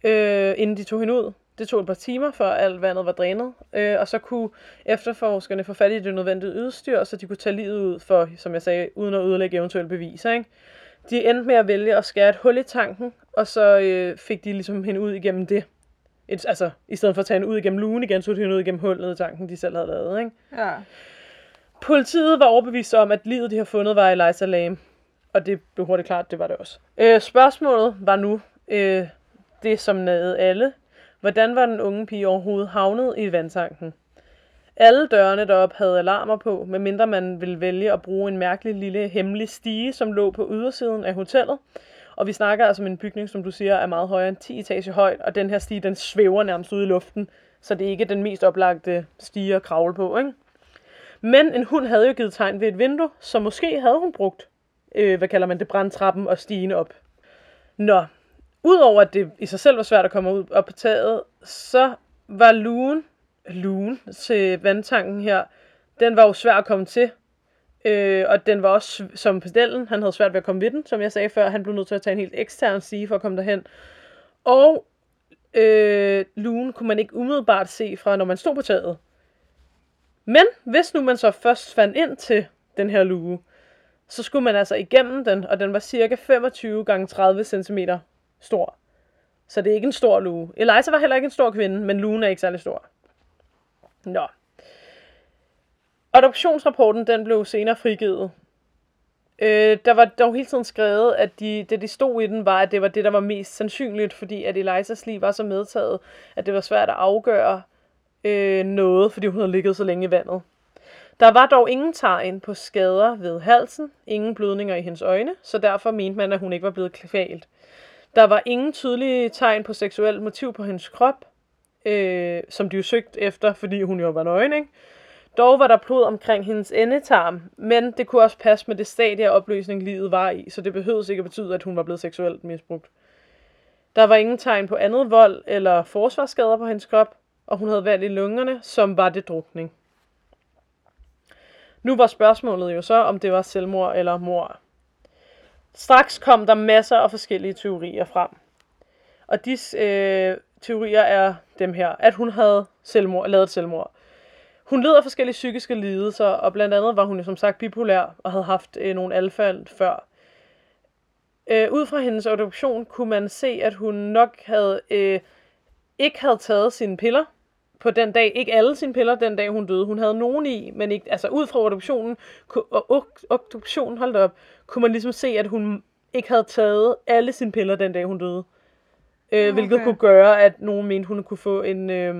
øh, inden de tog hende ud. Det tog et par timer, før alt vandet var drænet, øh, og så kunne efterforskerne få fat i det nødvendige udstyr, så de kunne tage livet ud for, som jeg sagde, uden at ødelægge eventuelle beviser. Ikke? De endte med at vælge at skære et hul i tanken, og så øh, fik de ligesom hende ud igennem det. Et, altså, i stedet for at tage hende ud igennem lugen igen, så tog de hende ud igennem hullet i tanken, de selv havde lavet. Ikke? Ja. Politiet var overbevist om, at livet, de har fundet, var Eliza Lam. Og det blev hurtigt klart, det var det også. Øh, spørgsmålet var nu, øh, det som nede alle. Hvordan var den unge pige overhovedet havnet i vandtanken? Alle dørene derop havde alarmer på, medmindre man ville vælge at bruge en mærkelig lille hemmelig stige, som lå på ydersiden af hotellet. Og vi snakker altså om en bygning, som du siger, er meget højere end 10 etage højt, og den her stige, den svæver nærmest ud i luften, så det er ikke den mest oplagte stige at kravle på, ikke? Men en hund havde jo givet tegn ved et vindue, så måske havde hun brugt, øh, hvad kalder man det, brandtrappen og stigen op. Nå, udover at det i sig selv var svært at komme ud op på taget, så var lugen, lugen til vandtanken her, den var jo svær at komme til. Øh, og den var også som pedellen, han havde svært ved at komme ved den, som jeg sagde før, han blev nødt til at tage en helt ekstern stige for at komme derhen. Og øh, lugen kunne man ikke umiddelbart se fra, når man stod på taget. Men hvis nu man så først fandt ind til den her luge, så skulle man altså igennem den, og den var cirka 25 gange 30 cm stor. Så det er ikke en stor luge. Eliza var heller ikke en stor kvinde, men luen er ikke særlig stor. Nå. Adoptionsrapporten den blev senere frigivet. Øh, der var dog hele tiden skrevet, at de, det de stod i den var, at det var det, der var mest sandsynligt, fordi at Elizas liv var så medtaget, at det var svært at afgøre øh, noget, fordi hun havde ligget så længe i vandet. Der var dog ingen tegn på skader ved halsen, ingen blødninger i hendes øjne, så derfor mente man, at hun ikke var blevet kvalt. Der var ingen tydelige tegn på seksuelt motiv på hendes krop, øh, som de jo søgte efter, fordi hun jo var nøgen, ikke? Dog var der blod omkring hendes endetarm, men det kunne også passe med det stadie af opløsning, livet var i, så det behøvede ikke at betyde, at hun var blevet seksuelt misbrugt. Der var ingen tegn på andet vold eller forsvarsskader på hendes krop, og hun havde valgt i lungerne, som var det drukning. Nu var spørgsmålet jo så, om det var selvmord eller mor. Straks kom der masser af forskellige teorier frem. Og disse øh, teorier er dem her, at hun havde selvmord, lavet selvmord. Hun led af forskellige psykiske lidelser, og blandt andet var hun jo som sagt bipolær og havde haft øh, nogle alfald før. Øh, ud fra hendes obduktion kunne man se, at hun nok havde øh, ikke havde taget sine piller på den dag. Ikke alle sine piller den dag, hun døde. Hun havde nogen i, men ikke, altså ud fra obduktionen, og obduktionen, holdt op, kunne man ligesom se, at hun ikke havde taget alle sine piller den dag, hun døde. Øh, okay. Hvilket kunne gøre, at nogen mente, hun kunne få en, øh,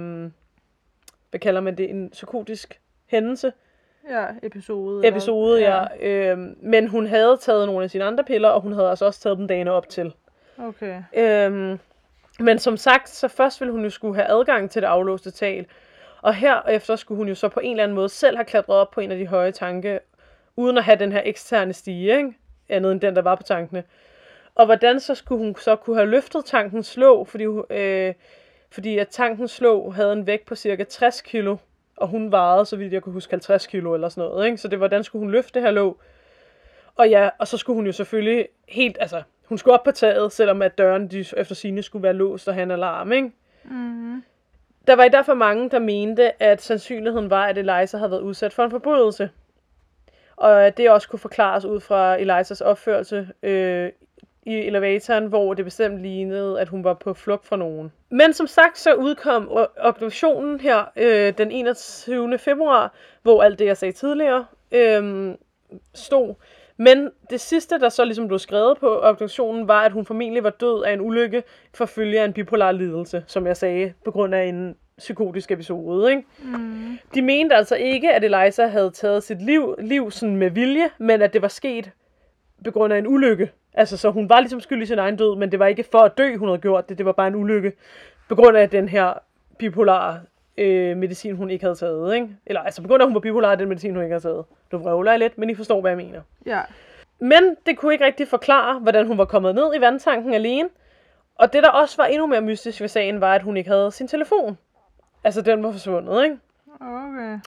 hvad kalder man det, en psykotisk hændelse. Ja, episode. Episode, eller, ja. ja. Øh, men hun havde taget nogle af sine andre piller, og hun havde altså også taget dem dagene op til. Okay. Øh, men som sagt, så først ville hun jo skulle have adgang til det aflåste tal. Og herefter skulle hun jo så på en eller anden måde selv have klatret op på en af de høje tanke, uden at have den her eksterne stige, ikke? andet end den, der var på tankene. Og hvordan så skulle hun så kunne have løftet tankens slå, fordi, øh, fordi at tankens slå havde en vægt på cirka 60 kilo, og hun vejede, så vidt jeg kunne huske, 50 kilo eller sådan noget. Ikke? Så det var, hvordan skulle hun løfte det her låg? Og ja, og så skulle hun jo selvfølgelig helt, altså, hun skulle op på taget, selvom at døren de, efter sine skulle være låst og have en alarm, ikke? Mm-hmm. Der var i derfor mange, der mente, at sandsynligheden var, at Eliza havde været udsat for en forbrydelse. Og at det også kunne forklares ud fra Elizas opførelse øh, i elevatoren, hvor det bestemt lignede, at hun var på flugt fra nogen. Men som sagt, så udkom obduktionen her øh, den 21. februar, hvor alt det, jeg sagde tidligere, øh, stod. Men det sidste, der så ligesom blev skrevet på obduktionen, var, at hun formentlig var død af en ulykke for følge af en bipolar lidelse, som jeg sagde, på grund af en psykotisk episode. Ikke? Mm. De mente altså ikke, at Eliza havde taget sit liv, liv sådan med vilje, men at det var sket på grund af en ulykke. Altså, så hun var ligesom skyld i sin egen død, men det var ikke for at dø, hun havde gjort det. Det var bare en ulykke på grund af den her bipolar øh, medicin, hun ikke havde taget. Ikke? Eller altså på grund af, at hun var bipolar, den medicin, hun ikke havde taget. Du vrøvler lidt, men I forstår, hvad jeg mener. Ja. Men det kunne ikke rigtig forklare, hvordan hun var kommet ned i vandtanken alene. Og det, der også var endnu mere mystisk ved sagen, var, at hun ikke havde sin telefon. Altså, den var forsvundet, ikke? Okay.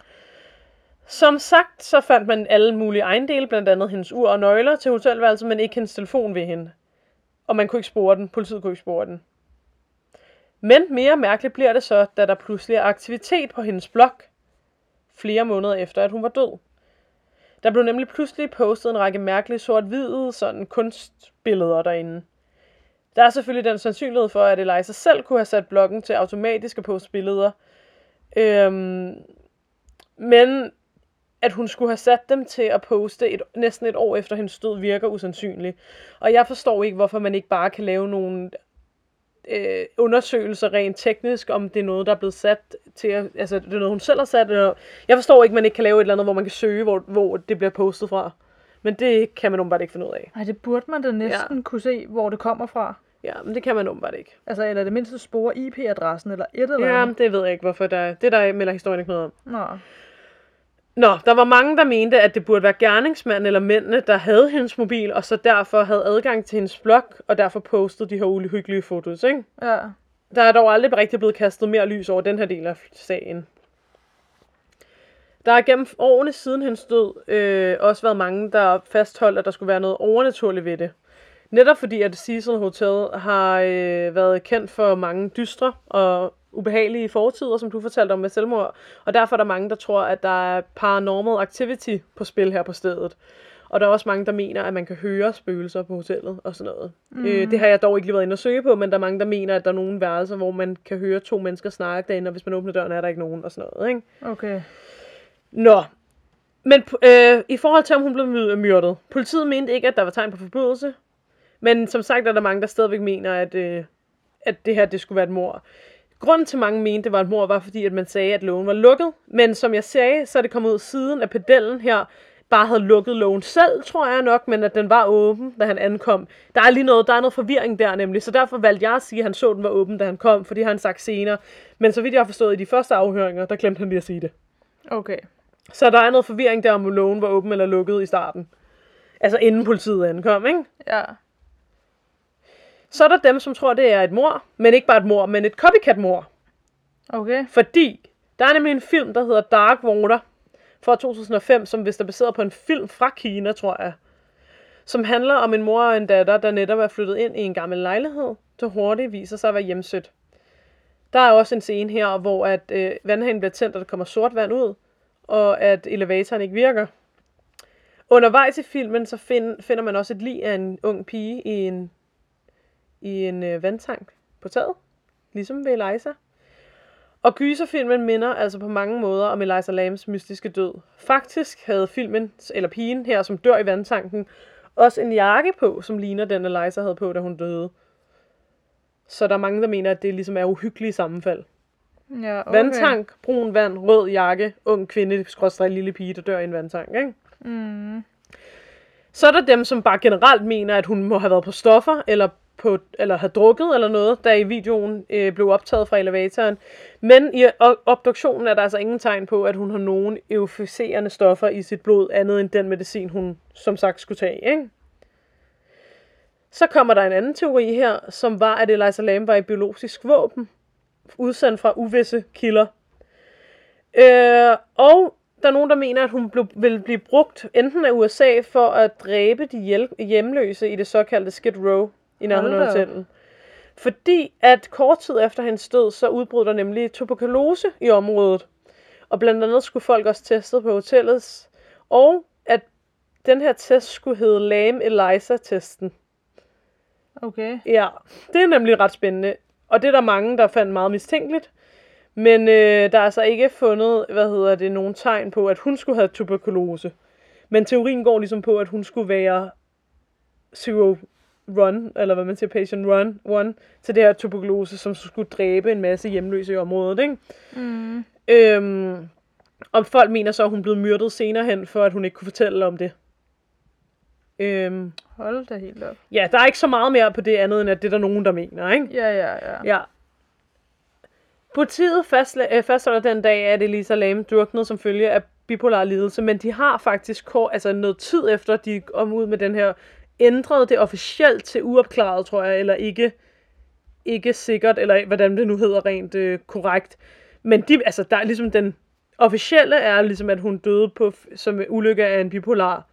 Som sagt, så fandt man alle mulige ejendele, blandt andet hendes ur og nøgler til hotelværelset, men ikke hendes telefon ved hende. Og man kunne ikke spore den. Politiet kunne ikke spore den. Men mere mærkeligt bliver det så, da der pludselig er aktivitet på hendes blog, flere måneder efter, at hun var død. Der blev nemlig pludselig postet en række mærkelige sort-hvide sådan kunstbilleder derinde. Der er selvfølgelig den sandsynlighed for, at Eliza selv kunne have sat bloggen til automatisk at poste billeder. Øhm, men at hun skulle have sat dem til at poste et, næsten et år efter hendes død, virker usandsynligt. Og jeg forstår ikke, hvorfor man ikke bare kan lave nogle øh, undersøgelser rent teknisk, om det er noget, der er blevet sat til, at, altså det er noget, hun selv har sat. Eller, jeg forstår ikke, man ikke kan lave et eller andet, hvor man kan søge, hvor, hvor det bliver postet fra. Men det kan man åbenbart ikke finde ud af. Ej, det burde man da næsten ja. kunne se, hvor det kommer fra. Ja, men det kan man åbenbart ikke. Altså, eller det mindste spore IP-adressen, eller et eller Ja, andet. det ved jeg ikke, hvorfor der Det der melder historien ikke noget om. Nå. Nå, der var mange, der mente, at det burde være gerningsmanden eller mændene, der havde hendes mobil, og så derfor havde adgang til hendes blog, og derfor postede de her uhyggelige fotos, ikke? Ja. Der er dog aldrig rigtig blevet kastet mere lys over den her del af sagen. Der er gennem årene siden hendes død øh, også været mange, der fastholdt, at der skulle være noget overnaturligt ved det. Netop fordi, at Cecil Hotel har øh, været kendt for mange dystre og ubehagelige fortider, som du fortalte om med selvmord. Og derfor er der mange, der tror, at der er paranormal activity på spil her på stedet. Og der er også mange, der mener, at man kan høre spøgelser på hotellet og sådan noget. Mm. Øh, det har jeg dog ikke lige været inde og søge på, men der er mange, der mener, at der er nogle værelser, hvor man kan høre to mennesker snakke derinde, og hvis man åbner døren, er der ikke nogen og sådan noget. Ikke? Okay. Nå, men øh, i forhold til, om hun blev my- myrdet. Politiet mente ikke, at der var tegn på forbrydelse. Men som sagt er der mange, der stadigvæk mener, at, øh, at det her det skulle være et mor. Grunden til, mange mente, det var et mor, var fordi, at man sagde, at lågen var lukket. Men som jeg sagde, så er det kommet ud siden, at pedellen her bare havde lukket lågen selv, tror jeg nok, men at den var åben, da han ankom. Der er lige noget, der er noget forvirring der nemlig, så derfor valgte jeg at sige, at han så, at den var åben, da han kom, fordi han sagt senere. Men så vidt jeg har forstået i de første afhøringer, der glemte han lige at sige det. Okay. Så der er noget forvirring der, om lågen var åben eller lukket i starten. Altså inden politiet ankom, ikke? Ja. Så er der dem, som tror, det er et mor, men ikke bare et mor, men et copycat-mor. Okay. Fordi der er nemlig en film, der hedder Dark Water fra 2005, som vist er baseret på en film fra Kina, tror jeg. Som handler om en mor og en datter, der netop er flyttet ind i en gammel lejlighed, der hurtigt viser sig at være hjemsødt. Der er også en scene her, hvor at øh, vandhanen bliver tændt, og der kommer sort vand ud, og at elevatoren ikke virker. Undervejs i filmen, så find, finder man også et lig af en ung pige i en, i en øh, vandtank på taget, ligesom ved Eliza. Og gyserfilmen minder altså på mange måder om Eliza Lambs mystiske død. Faktisk havde filmen, eller pigen her, som dør i vandtanken, også en jakke på, som ligner den Eliza havde på, da hun døde. Så der er mange, der mener, at det ligesom er uhyggelige sammenfald. Ja, okay. Vandtank, brun vand, rød jakke, ung kvinde, skrådstræk lille pige, der dør i en vandtank, ikke? Mm. Så er der dem, som bare generelt mener, at hun må have været på stoffer, eller, på, eller have drukket eller noget, da i videoen øh, blev optaget fra elevatoren. Men i obduktionen er der altså ingen tegn på, at hun har nogen euforiserende stoffer i sit blod, andet end den medicin, hun som sagt skulle tage. Ikke? Så kommer der en anden teori her, som var, at Eliza Lam var et biologisk våben, udsendt fra uvisse kilder. Øh, og der er nogen, der mener, at hun blev, ville blive brugt enten af USA for at dræbe de hjemløse i det såkaldte Skid Row i nærheden af hotellet. Fordi at kort tid efter hendes død, så udbrød der nemlig tuberkulose i området. Og blandt andet skulle folk også testet på hotellet. Og at den her test skulle hedde Lame Eliza-testen. Okay. Ja, det er nemlig ret spændende. Og det er der mange, der fandt meget mistænkeligt. Men øh, der er altså ikke fundet, hvad hedder det, nogen tegn på, at hun skulle have tuberkulose. Men teorien går ligesom på, at hun skulle være zero run, eller hvad man siger, patient run, one, til det her tuberkulose, som skulle dræbe en masse hjemløse i området, ikke? Mm. Øhm, og folk mener så, at hun blev myrdet senere hen, for at hun ikke kunne fortælle om det. Øhm, Hold da helt op. ja, der er ikke så meget mere på det andet, end at det er der nogen, der mener, ikke? Ja, ja, ja. Ja. Politiet fastla- øh, fastholder den dag, at Elisa Lam druknede som følge af bipolar lidelse, men de har faktisk kort, altså noget tid efter, de kom ud med den her, ændret det officielt til uopklaret, tror jeg, eller ikke, ikke sikkert, eller hvordan det nu hedder rent øh, korrekt. Men de, altså, der er ligesom den officielle er ligesom, at hun døde på, som ulykke af en bipolar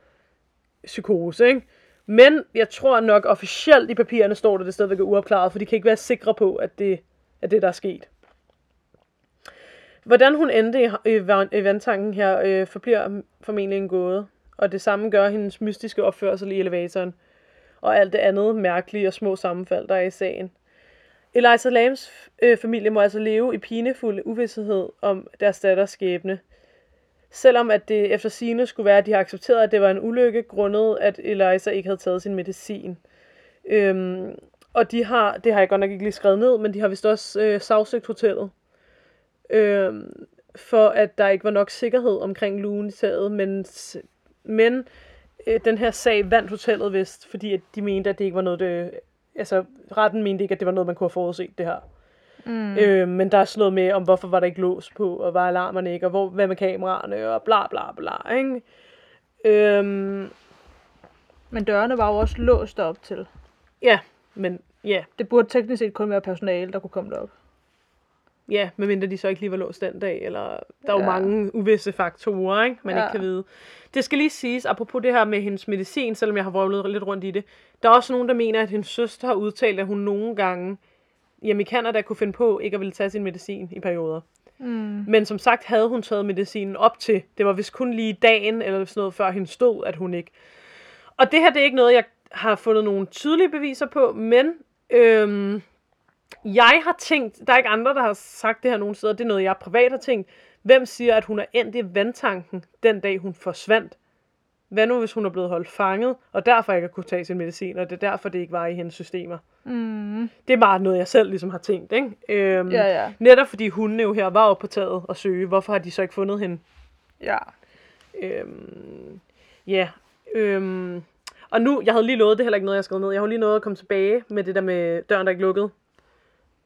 psykose, ikke? Men jeg tror nok officielt i papirerne står der, det stadigvæk er uopklaret, for de kan ikke være sikre på, at det er det, der er sket. Hvordan hun endte i vandtanken her, øh, forbliver formentlig en gåde. Og det samme gør hendes mystiske opførsel i elevatoren. Og alt det andet mærkelige og små sammenfald, der er i sagen. Eliza Lams øh, familie må altså leve i pinefuld uvidshed om deres datters skæbne. Selvom at det efter sine skulle være, at de har accepteret, at det var en ulykke, grundet at Eliza ikke havde taget sin medicin. Øhm, og de har, det har jeg godt nok ikke lige skrevet ned, men de har vist også øh, sagsøgt hotellet. Øhm, for at der ikke var nok sikkerhed omkring lugen i taget, men, men øh, den her sag vandt hotellet vist, fordi at de mente, at det ikke var noget, det, altså retten mente ikke, at det var noget, man kunne have forudset det her. Mm. Øh, men der er sådan noget med, om hvorfor var der ikke lås på, og var alarmerne ikke, og hvor, hvad med kameraerne, og bla bla bla, ikke? Øhm, Men dørene var jo også låst op til. ja, men ja, Det burde teknisk set kun være personale, der kunne komme derop. Ja, medmindre de så ikke lige var låst den dag, eller der er jo Ja. mange uvisse faktorer, ikke? man Ja. ikke kan vide. Det skal lige siges, apropos det her med hendes medicin, selvom jeg har vrøvlet lidt rundt i det, der er også nogen, der mener, at hendes søster har udtalt, at hun nogle gange hjemme i Canada kunne finde på ikke at ville tage sin medicin i perioder. Mm. Men som sagt havde hun taget medicinen op til. Det var vist kun lige dagen, eller sådan noget, før hende stod, at hun ikke. Og det her, det er ikke noget, jeg har fundet nogle tydelige beviser på, men øhm, jeg har tænkt, der er ikke andre, der har sagt det her nogen steder, det er noget, jeg privat har tænkt. Hvem siger, at hun er endt i vandtanken den dag, hun forsvandt? Hvad nu, hvis hun er blevet holdt fanget, og derfor ikke har kunne tage sin medicin, og det er derfor, det ikke var i hendes systemer? Mm. Det er bare noget, jeg selv ligesom har tænkt, ikke? Øhm, Ja, ja. Netop fordi hundene jo her var oppe på taget og søge. Hvorfor har de så ikke fundet hende? Ja. Øhm, ja. Øhm, og nu, jeg havde lige lovet, det er heller ikke noget, jeg skrev ned. Jeg har lige nået at komme tilbage med det der med døren, der ikke lukkede.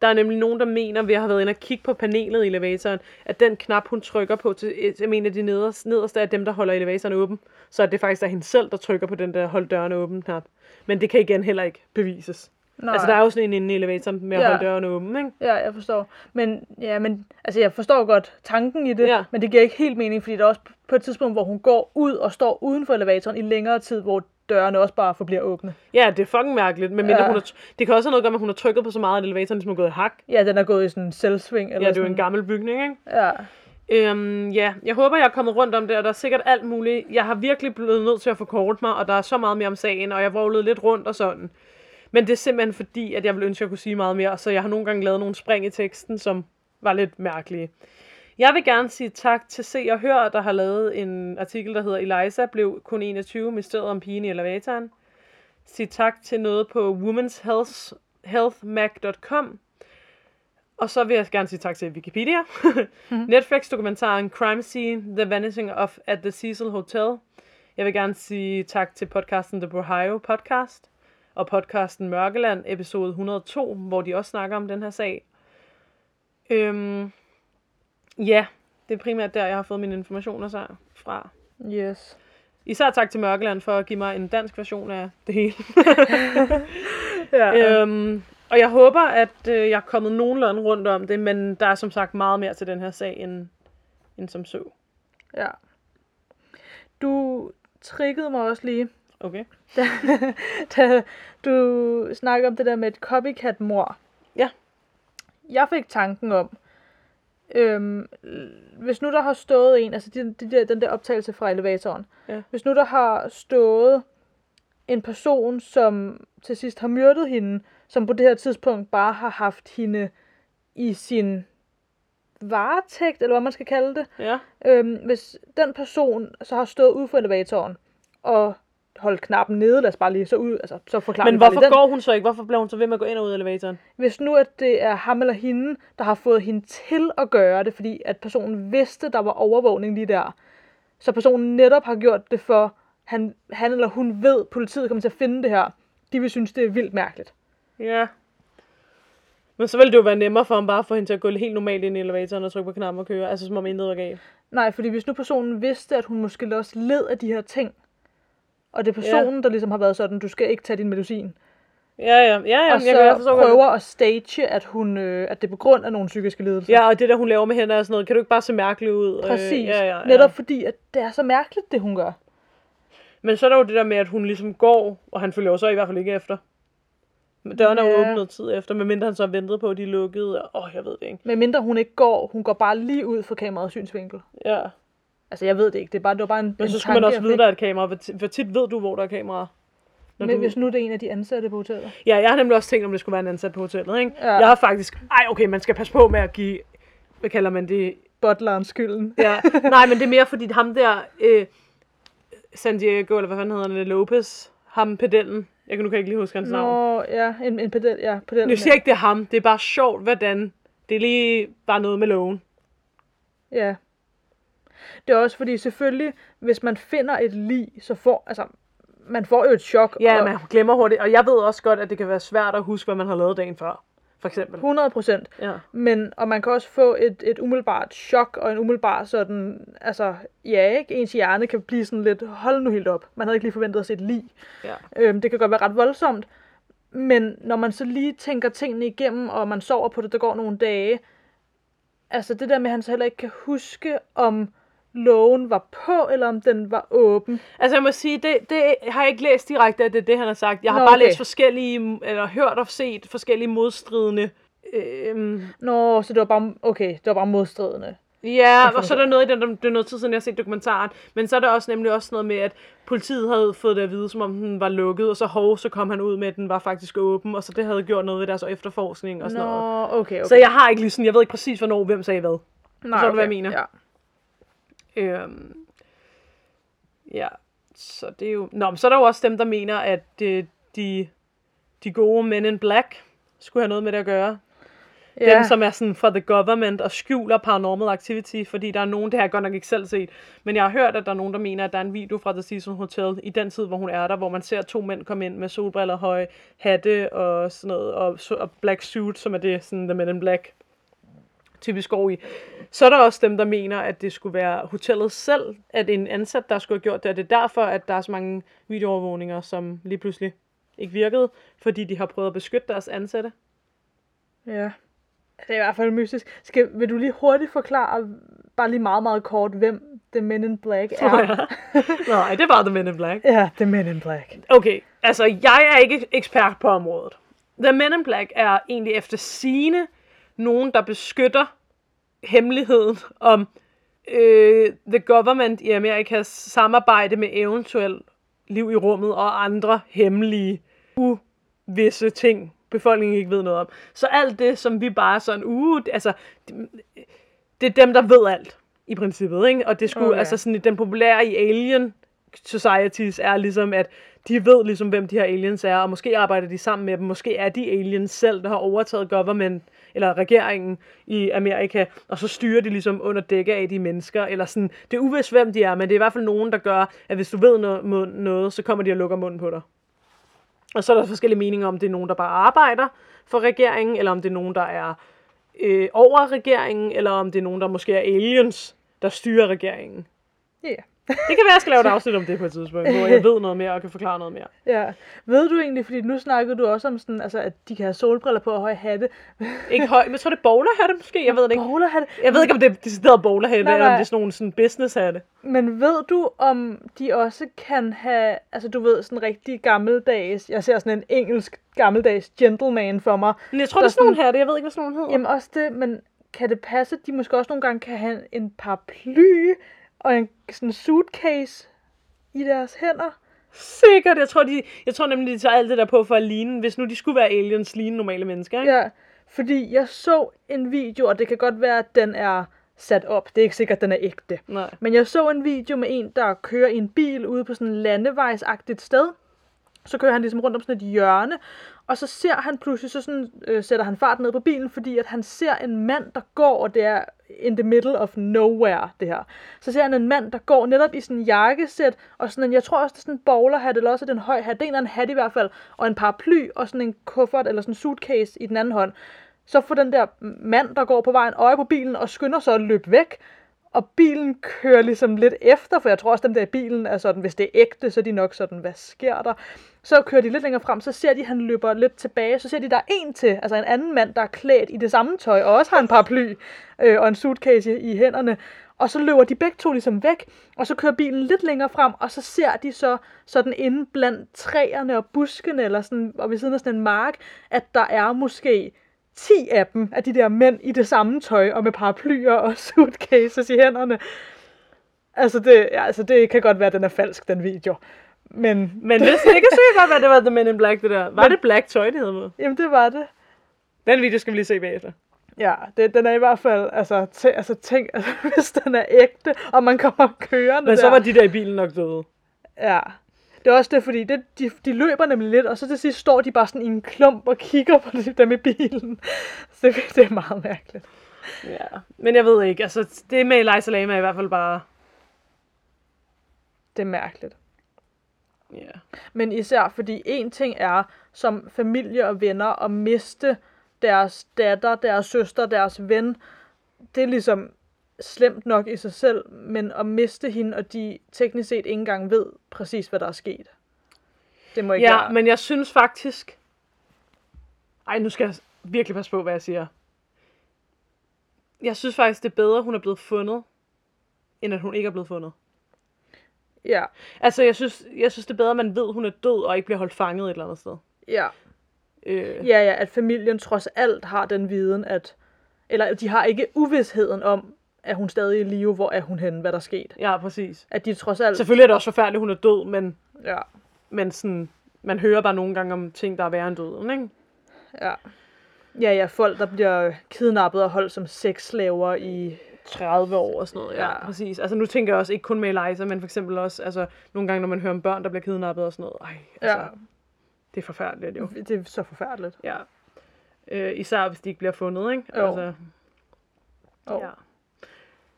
Der er nemlig nogen, der mener, at have været inde og kigge på panelet i elevatoren, at den knap, hun trykker på, til, en af de nederste, nederste er dem, der holder elevatoren åben. Så er det faktisk er hende selv, der trykker på den der hold døren åben knap. Men det kan igen heller ikke bevises. Nej. Altså, der er jo sådan en inde i elevatoren med at Ja. holde døren åben, ikke? Ja, jeg forstår. Men, ja, men altså, jeg forstår godt tanken i det, Ja. men det giver ikke helt mening, fordi der er også på et tidspunkt, hvor hun går ud og står uden for elevatoren i længere tid, hvor dørene også bare forbliver åbne. Ja, det er fucking mærkeligt. Men Ja. hun har, det kan også have noget at gøre med, at hun har trykket på så meget, at elevatoren ligesom er gået i hak. Ja, den er gået i sådan en selvsving. Eller Ja, det er jo en gammel bygning, ikke? Ja. Øhm, ja, jeg håber, jeg er kommet rundt om det, og der er sikkert alt muligt. Jeg har virkelig blevet nødt til at forkorte mig, og der er så meget mere om sagen, og jeg vrøvlede lidt rundt og sådan. Men det er simpelthen fordi, at jeg ville ønske, at jeg kunne sige meget mere, så jeg har nogle gange lavet nogle spring i teksten, som var lidt mærkelige. Jeg vil gerne sige tak til Se og Hør, der har lavet en artikel, der hedder Eliza blev kun 21, mysteriet om pigen i elevatoren. Sige tak til noget på womenshealthmac.com. Og så vil jeg gerne sige tak til Wikipedia. Netflix-dokumentaren Crime Scene, The Vanishing of at the Cecil Hotel. Jeg vil gerne sige tak til podcasten The Brohio Podcast. Og podcasten Mørkeland, episode 102, hvor de også snakker om den her sag. Øhm, ja, det er primært der, jeg har fået mine informationer så fra. Yes. Især tak til Mørkeland for at give mig en dansk version af det hele. Ja. øhm, og jeg håber, at øh, jeg er kommet nogenlunde rundt om det, men der er som sagt meget mere til den her sag, end, end som så. ja. Du triggede mig også lige, Okay. da du snakkede om det der med et copycat-mor. Ja. Jeg fik tanken om, øhm, hvis nu der har stået en, altså de, de der, den der optagelse fra elevatoren, Ja. hvis nu der har stået en person, som til sidst har myrdet hende, som på det her tidspunkt bare har haft hende i sin varetægt, eller hvad man skal kalde det, Ja. øhm, hvis den person så har stået ude for elevatoren og holdt knappen nede, lad os bare lige så ud, altså så forklarer Men hvorfor går hun så ikke? Hvorfor bliver hun så ved med at gå ind og ud af elevatoren? Hvis nu at det er ham eller hende, der har fået hende til at gøre det, fordi at personen vidste, der var overvågning lige der, så personen netop har gjort det for, han, han eller hun ved, politiet kommer til at finde det her, de vil synes, det er vildt mærkeligt. Ja. Men så ville det jo være nemmere for ham bare at få hende til at gå helt normalt ind i elevatoren og trykke på knappen og køre. Altså som om intet var galt. Nej, fordi hvis nu personen vidste, at hun måske også led af de her ting, og det er personen, ja. der ligesom har været sådan, du skal ikke tage din medicin, Ja, ja. Ja, ja. og jeg kan så forstå, prøver at stage, at, hun, øh, at det er på grund af nogle psykiske lidelser. Ja, og det der, hun laver med hænder og sådan noget, kan du ikke bare se mærkelig ud? Øh, Præcis. ja, ja, ja. Netop fordi, at det er så mærkeligt, det hun gør. Men så er der jo det der med, at hun ligesom går, og han følger jo så i hvert fald ikke efter. Men Døren er jo Ja. åbnet noget tid efter, medmindre han så ventet på, at de er lukkede. Åh, oh, jeg ved det ikke. Men mindre hun ikke går, hun går bare lige ud for kameraets synsvinkel. Ja. Altså, jeg ved det ikke. Det, er bare, det var bare en Men en så skulle man tanke, også jeg vide, der er et kamera. Hvor ti- Hvor tit ved du, hvor der er kamera? Når Men du... hvis nu det er en af de ansatte på hotellet. Ja, jeg har nemlig også tænkt, om det skulle være en ansat på hotellet, ikke? Ja. Jeg har faktisk... Ej, okay, man skal passe på med at give... Hvad kalder man det? butleren skylden. Ja. Nej, men det er mere fordi ham der, øh, San Diego, eller hvad fanden hedder han, Lopez, ham pedellen. Jeg kan nu kan ikke lige huske hans navn. Nå, ja, en, en pedel, ja, pedel. Nu siger jeg ikke, det er ham. Det er bare sjovt, hvordan. Det er lige bare noget med loven. Ja. Det er også fordi, selvfølgelig, hvis man finder et lig, så får, altså, man får jo et chok. Ja, og man glemmer hurtigt. Og jeg ved også godt, at det kan være svært at huske, hvad man har lavet dagen før. For eksempel. 100 procent. Ja. Men, og man kan også få et, et umiddelbart chok, og en umiddelbar sådan, altså, ja, ikke? Ens hjerne kan blive sådan lidt, hold nu helt op. Man havde ikke lige forventet at se et lig. ja. Øhm, det kan godt være ret voldsomt. Men når man så lige tænker tingene igennem, og man sover på det, der går nogle dage, altså det der med, at han så heller ikke kan huske, om lågen var på, eller om den var åben. Altså jeg må sige, det, det har jeg ikke læst direkte, at det er det, han har sagt. Jeg har Nå, bare okay. læst forskellige, eller hørt og set forskellige modstridende. Øhm, Nå, så det var bare, okay, det var bare modstridende. ja, og så er der noget i den, det er noget tid siden, jeg har set dokumentaren. Men så er der også nemlig også noget med, at politiet havde fået det at vide, som om den var lukket, og så hov, så kom han ud med, at den var faktisk åben, og så det havde gjort noget ved deres efterforskning og sådan Nå, noget. okay, okay. Så jeg har ikke lige sådan, jeg ved ikke præcis, hvornår, hvem sagde hvad. Nej, forstår du, hvad jeg mener? Ja. Øhm, ja, så det er jo... Nå, men så er der jo også dem, der mener, at det, de, de gode Men in Black skulle have noget med det at gøre. Ja. Dem, som er sådan for the government og skjuler paranormal activity, fordi der er nogen, det har jeg godt nok ikke selv set, men jeg har hørt, at der er nogen, der mener, at der er en video fra The Season Hotel i den tid, hvor hun er der, hvor man ser to mænd komme ind med solbriller, høje hatte og sådan noget, og, og black suit, som er det, sådan The Men in Black typisk går i. Så er der også dem, der mener, at det skulle være hotellet selv, at en ansat, der skulle have gjort det, og det er derfor, at der er så mange videoovervågninger, som lige pludselig ikke virkede, fordi de har prøvet at beskytte deres ansatte. Ja. Det er i hvert fald mystisk. Skal, vil du lige hurtigt forklare, bare lige meget, meget kort, hvem The Men in Black er? Nej, det er bare The Men in Black. ja, The Men in Black. Okay, altså jeg er ikke ekspert på området. The Men in Black er egentlig efter sine nogen, der beskytter hemmeligheden om øh, the government i Amerikas samarbejde med eventuelt liv i rummet og andre hemmelige, uvisse ting, befolkningen ikke ved noget om. Så alt det, som vi bare sådan, uh, altså, det, det er dem, der ved alt, i princippet, ikke? Og det skulle, Okay. okay. altså sådan, den populære i Alien Societies er ligesom, at de ved ligesom, hvem de her aliens er, og måske arbejder de sammen med dem, måske er de aliens selv, der har overtaget government, eller regeringen i Amerika, og så styrer de ligesom under dække af de mennesker, eller sådan, det er uvist, hvem de er, men det er i hvert fald nogen, der gør, at hvis du ved noget, noget så kommer de og lukker munden på dig. Og så er der forskellige meninger om, det er nogen, der bare arbejder for regeringen, eller om det er nogen, der er øh, over regeringen, eller om det er nogen, der måske er aliens, der styrer regeringen. Ja. Det kan være, jeg skal lave et afsnit om det på et tidspunkt, hvor jeg ved noget mere og kan forklare noget mere. Ja. Ved du egentlig, fordi nu snakkede du også om sådan, altså, at de kan have solbriller på og høje hatte. Ikke høj, men jeg tror, det er bowlerhatte måske, jeg ved det ikke. Bowlerhatte. Jeg ved ikke, om det er decideret bowlerhatte, Nej, eller om det er sådan nogle sådan businesshatte. Men ved du, om de også kan have, altså du ved, sådan rigtig gammeldags, jeg ser sådan en engelsk gammeldags gentleman for mig. Men jeg tror, det er sådan nogle hatte, jeg ved ikke, hvad sådan nogle hedder. Jamen også det, men kan det passe, at de måske også nogle gange kan have en paraply og en sådan suitcase i deres hænder? Sikkert, jeg tror, de, jeg tror nemlig, de tager alt det der på for at ligne, hvis nu de skulle være aliens, ligne normale mennesker, ikke? Ja, fordi jeg så en video, og det kan godt være, at den er sat op. Det er ikke sikkert, at den er ægte. Nej. Men jeg så en video med en, der kører i en bil ude på sådan en landevejsagtigt sted. Så kører han ligesom rundt om sådan et hjørne, og så ser han pludselig, så sådan, øh, sætter han fart ned på bilen, fordi at han ser en mand, der går, og det er in the middle of nowhere, det her. Så ser han en mand, der går netop i sådan en jakkesæt, og sådan en, jeg tror også, det er sådan en bowlerhat, eller også er det en høj hat, det er en eller anden hat i hvert fald, og en paraply, og sådan en kuffert, eller sådan en suitcase i den anden hånd. Så får den der mand, der går på vejen, øje på bilen, og skynder sig at løbe væk, og bilen kører ligesom lidt efter, for jeg tror også, dem der i bilen er sådan, hvis det er ægte, så er de nok sådan, hvad sker der? Så kører de lidt længere frem, så ser de, at han løber lidt tilbage, så ser de, der er en til, altså en anden mand, der er klædt i det samme tøj, og også har en paraply øh, og en suitcase i, i hænderne. Og så løber de begge to ligesom væk, og så kører bilen lidt længere frem, og så ser de så sådan inde blandt træerne og buskene, eller sådan, og ved siden af sådan en mark, at der er måske 10 af dem, af de der mænd i det samme tøj, og med paraplyer og suitcases i hænderne. Altså det, ja, altså det kan godt være, at den er falsk, den video. Men, Men hvis det kan sikkert godt være, det var The Men in Black, det der. Var det Black tøj, det med? jamen det var det. Den video skal vi lige se bagefter. Ja, det, den er i hvert fald, altså, tæ, altså tænk, altså, hvis den er ægte, og man kommer kørende Men så der. var de der i bilen nok døde. Ja. Det er også det, fordi det, de, de løber nemlig lidt, og så til sidst står de bare sådan i en klump og kigger på dem i bilen. Så det, det er meget mærkeligt. Ja, men jeg ved ikke, altså det med Eliza Lam er i hvert fald bare... Det er mærkeligt. Ja. Men især fordi en ting er som familie og venner at miste deres datter, deres søster, deres ven. Det er ligesom slemt nok i sig selv, men at miste hende, og de teknisk set ikke engang ved præcis, hvad der er sket. Det må ikke Ja, være. men jeg synes faktisk... Ej, nu skal jeg virkelig passe på, hvad jeg siger. Jeg synes faktisk, det er bedre, hun er blevet fundet, end at hun ikke er blevet fundet. Ja, Altså, jeg synes, jeg synes det er bedre, at man ved, at hun er død, og ikke bliver holdt fanget et eller andet sted. ja. Øh, Ja, ja, at familien trods alt har den viden, at... Eller de har ikke uvidsheden om, at hun stadig er i live, hvor er hun henne, hvad der er sket. ja, præcis. At de trods alt... Selvfølgelig er det også forfærdeligt, hun er død, men, Ja, men sådan, man hører bare nogle gange om ting, der er værre end døden, ikke? ja. Ja, ja, folk, der bliver kidnappet og holdt som sexslaver i... 30 år og sådan noget, ja, Ja. ja. præcis. Altså nu tænker jeg også ikke kun med Eliza, men for eksempel også, altså nogle gange, når man hører om børn, der bliver kidnappet og sådan noget. Ej, altså, Ja, det er forfærdeligt jo. det er så forfærdeligt. Ja. Øh, især hvis de ikke bliver fundet, ikke? Jo. Altså, Oh. ja.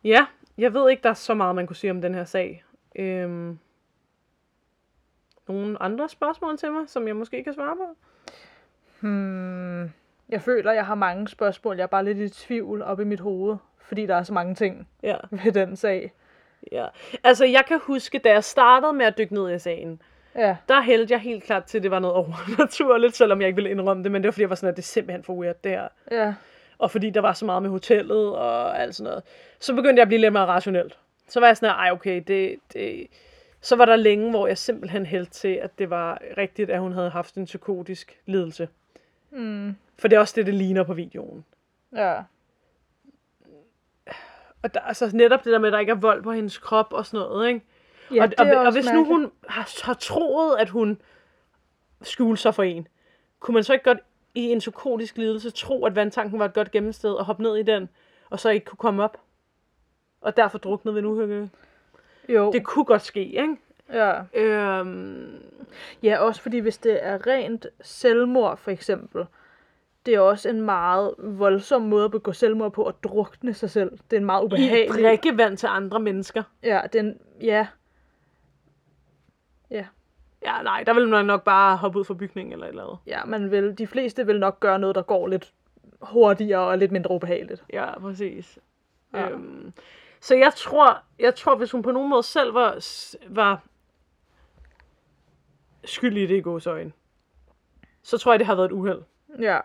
Ja, jeg ved ikke, der er så meget, man kunne sige om den her sag. Øhm, nogle andre spørgsmål til mig, som jeg måske kan svare på? Hmm. Jeg føler, jeg har mange spørgsmål. Jeg er bare lidt i tvivl op i mit hoved, fordi der er så mange ting Ja. ved den sag. ja. Altså, jeg kan huske, da jeg startede med at dykke ned i sagen, Ja, der hældte jeg helt klart til, at det var noget overnaturligt, selvom jeg ikke ville indrømme det, men det var fordi, jeg var sådan, at det er simpelthen for weird, det her. ja, Og fordi der var så meget med hotellet og alt sådan noget. Så begyndte jeg at blive lidt mere rationelt. Så var jeg sådan, ej okay, det, det... Så var der længe, hvor jeg simpelthen hældte til, at det var rigtigt, at hun havde haft en psykotisk lidelse. mm. For det er også det, det ligner på videoen. ja, Og der, altså netop det der med, at der ikke er vold på hendes krop og sådan noget, ikke? ja og, og, og også hvis nu mærkeligt. hun har, har troet, at hun skjulte sig for en, kunne man så ikke godt i en psykotisk lidelse tro, at vandtanken var et godt gemmested og hoppe ned i den, og så ikke kunne komme op? Og derfor druknede ved en uhyggelig. Jo, Det kunne godt ske, ikke? ja. Øhm, Ja, også fordi hvis det er rent selvmord, for eksempel, det er også en meget voldsom måde at begå selvmord på, at drukne sig selv. Det er en meget I ubehagelig... drikkevand til andre mennesker. Ja, den, ja. Ja, Ja, nej, der vil man nok bare hoppe ud fra bygningen eller et eller andet. ja, man vil, de fleste vil nok gøre noget, der går lidt hurtigere og lidt mindre ubehageligt. Ja, præcis. Ja. Øhm, så jeg tror, jeg tror, hvis hun på nogen måde selv var, var skyldig i det i gåsøjne, så tror jeg, det har været et uheld. Ja,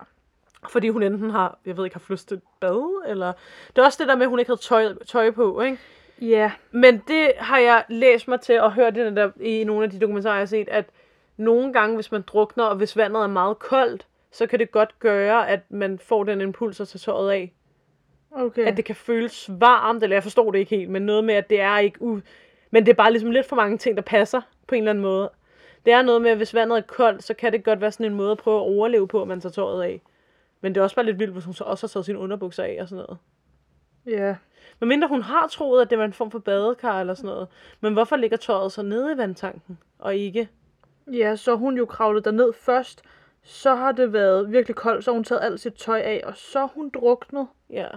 Fordi hun enten har, jeg ved ikke, har flystet bad, eller... Det er også det der med, at hun ikke havde tøj, tøj på, ikke? Ja, Men det har jeg læst mig til og hørt det der, i nogle af de dokumentarer, jeg har set, at nogle gange, hvis man drukner, og hvis vandet er meget koldt, så kan det godt gøre, at man får den impuls at tage tøjet af. okay. At det kan føles varmt, eller jeg forstår det ikke helt, men noget med, at det er ikke u... Men det er bare ligesom lidt for mange ting, der passer på en eller anden måde. Det er noget med, at hvis vandet er koldt, så kan det godt være sådan en måde at prøve at overleve på, at man tager tøjet af. Men det er også bare lidt vildt, hvis hun så også har taget sine underbukser af og sådan noget. Ja, Men mindre hun har troet, at det var en form for badekar eller sådan noget. Men hvorfor ligger tøjet så nede i vandtanken, og ikke... ja, så hun jo kravlet derned først. Så har det været virkelig koldt, så hun taget alt sit tøj af, og så hun druknet. Ja.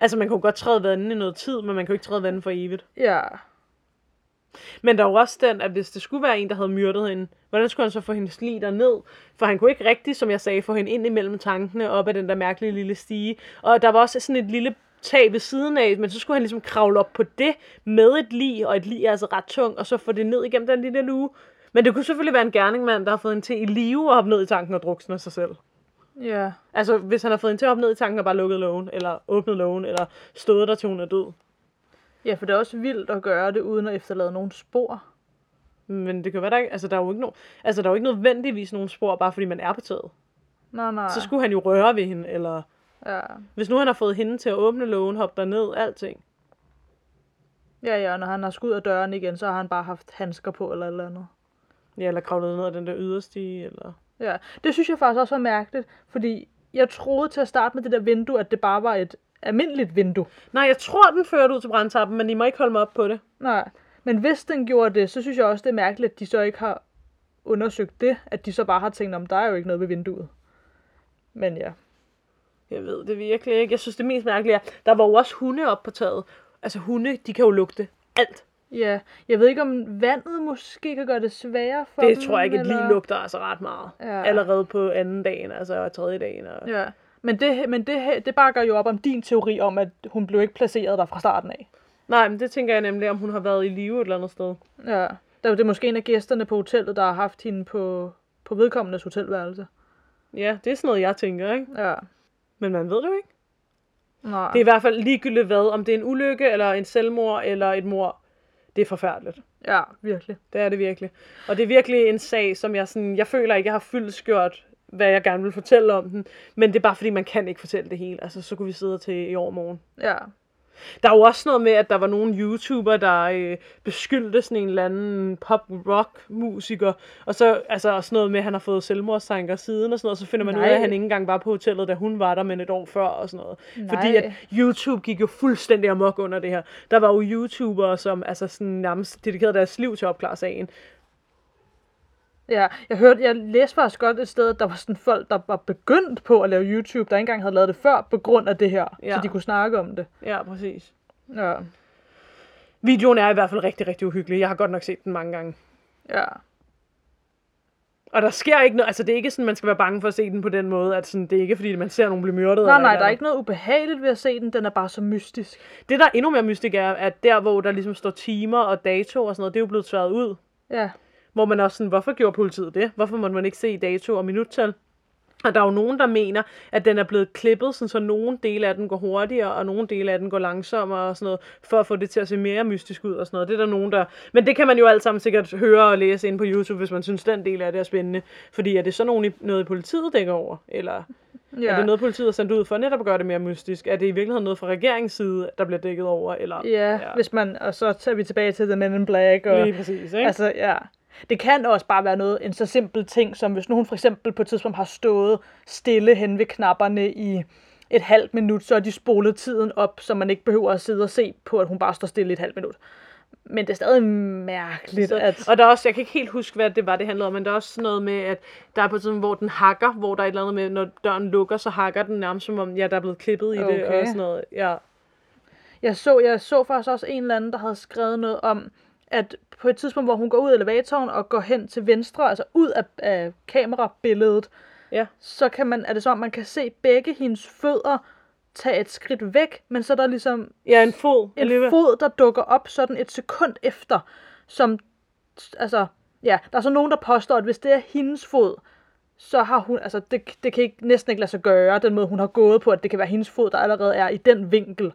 Altså, man jo godt træde vandet i noget tid, men man kan jo ikke træde vandet for evigt. Ja, Men der er jo også den, at hvis det skulle være en, der havde myrdet hende, hvordan skulle han så få hendes lig ned? For han kunne ikke rigtig, som jeg sagde, få hende ind imellem tankene op ad den der mærkelige lille stige. Og der var også sådan et lille tag ved siden af, men så skulle han ligesom kravle op på det med et lig, og et lig er altså ret tung, og så få det ned igennem den lille luge. Men det kunne selvfølgelig være en gerningmand, der har fået en til i live og hoppe ned i tanken og druksne sig selv. ja, Altså, hvis han har fået en til at hoppe ned i tanken og bare lukket lågen, eller åbnet lågen, eller stået der til hun er død. ja, for det er også vildt at gøre det, uden at efterlade nogen spor. Men det kan være, der ikke, altså, der er jo ikke, no, altså, der er jo ikke nødvendigvis nogen spor, bare fordi man er på taget. Nej, nej. Så skulle han jo røre ved hende, eller Ja, hvis nu han har fået hende til at åbne lågen, hoppe derned, alting. ja, ja, når han har skudt af døren igen, så har han bare haft handsker på eller eller andet. Ja, eller kravlet ned ad den der yderstige, eller... Ja, det synes jeg faktisk også var mærkeligt, fordi jeg troede til at starte med det der vindue, at det bare var et almindeligt vindue. Nej, jeg tror, den førte ud til brandtappen, men I må ikke holde mig op på det. Nej, men hvis den gjorde det, så synes jeg også, det er mærkeligt, at de så ikke har undersøgt det, at de så bare har tænkt, om der er jo ikke noget ved vinduet. Men ja. Jeg ved det virkelig ikke. Jeg synes, det mest mærkelige er, der var jo også hunde op på taget. Altså hunde, de kan jo lugte alt. Ja, jeg ved ikke, om vandet måske kan gøre det sværere for Det dem, tror jeg ikke, at eller... lige lugter altså ret meget. Ja. Allerede på anden dagen, altså tredje dagen. Og... Ja, men det, men det, det bakker jo op om din teori om, at hun blev ikke placeret der fra starten af. Nej, men det tænker jeg nemlig, om hun har været i live et eller andet sted. Ja, der, det er måske en af gæsterne på hotellet, der har haft hende på, på vedkommendes hotelværelse. Ja, det er sådan noget, jeg tænker, ikke? Ja, Men man ved det jo ikke. nej. Det er i hvert fald ligegyldigt hvad, om det er en ulykke, eller en selvmord, eller et mor. Det er forfærdeligt. Ja, virkelig. Det er det virkelig. Og det er virkelig en sag, som jeg sådan, jeg føler ikke, jeg har fyldskørt, hvad jeg gerne vil fortælle om den. Men det er bare fordi, man kan ikke fortælle det hele. Altså, så kunne vi sidde til i overmorgen. Ja, Der er jo også noget med, at der var nogle YouTuber, der øh, beskyldte sådan en eller anden pop-rock-musiker, og så altså, også noget med, at han har fået selvmordstanker siden, og sådan noget, så finder man Nej. ud af, at han ikke engang var på hotellet, da hun var der, men et år før, og sådan noget. Nej. Fordi at YouTube gik jo fuldstændig amok under det her. Der var jo YouTubere, som altså sådan nærmest dedikerede deres liv til at opklare sagen. Ja. Jeg hørte, jeg læste faktisk godt et sted, at der var sådan folk, der var begyndt på at lave YouTube, der ikke engang havde lavet det før, på grund af det her, Ja. så de kunne snakke om det. Ja, præcis. Ja, Videoen er i hvert fald rigtig, rigtig uhyggelig. Jeg har godt nok set den mange gange. ja. Og der sker ikke noget, altså det er ikke sådan, man skal være bange for at se den på den måde, at sådan, det er ikke fordi, man ser nogen blive myrdet. Nej, eller nej, der er ikke noget ubehageligt ved at se den, den er bare så mystisk. Det, der er endnu mere mystik, er, at der, hvor der ligesom står timer og dato og sådan noget, det er jo blevet tværet ud. Ja, Hvor man også sådan, hvorfor gjorde politiet det? Hvorfor måtte man ikke se dato og minuttal? Og der er jo nogen, der mener, at den er blevet klippet, sådan, så nogle dele af den går hurtigere, og nogle dele af den går langsommere og sådan noget, for at få det til at se mere mystisk ud og sådan noget. Det er der nogen, der... Men det kan man jo alt sammen sikkert høre og læse ind på YouTube, hvis man synes, den del af det er spændende. Fordi er det så nogen, i- noget politiet dækker over? Eller ja. er det noget, politiet har sendt ud for netop at gøre det mere mystisk? Er det i virkeligheden noget fra regeringens side, der bliver dækket over? Eller... Ja, ja, hvis man, og så tager vi tilbage til The Men in Black. Og, Lige præcis, ikke? Altså, ja. Det kan også bare være noget, en så simpel ting, som hvis nu hun for eksempel på et tidspunkt har stået stille hen ved knapperne i et halvt minut, så er de spolet tiden op, så man ikke behøver at sidde og se på, at hun bare står stille i et halvt minut. Men det er stadig mærkeligt, Så, at... Og der er også, jeg kan ikke helt huske, hvad det var, det handlede om, men der er også noget med, at der er på sådan, hvor den hakker, hvor der er et eller andet med, når døren lukker, så hakker den nærmest som om, ja, der er blevet klippet i det, Okay. og sådan noget. Ja. Jeg så, jeg så faktisk også en eller anden, der havde skrevet noget om, at på et tidspunkt, hvor hun går ud af elevatoren og går hen til venstre, altså ud af, af kamerabilledet, Ja. så kan man, er det som om, man kan se begge hendes fødder tage et skridt væk, men så er der ligesom Ja, en fod. en alligevel. fod, der dukker op sådan et sekund efter, som, altså, ja, der er så nogen, der påstår, at hvis det er hendes fod, så har hun, altså, det, det kan ikke, næsten ikke lade sig gøre, den måde, hun har gået på, at det kan være hendes fod, der allerede er i den vinkel,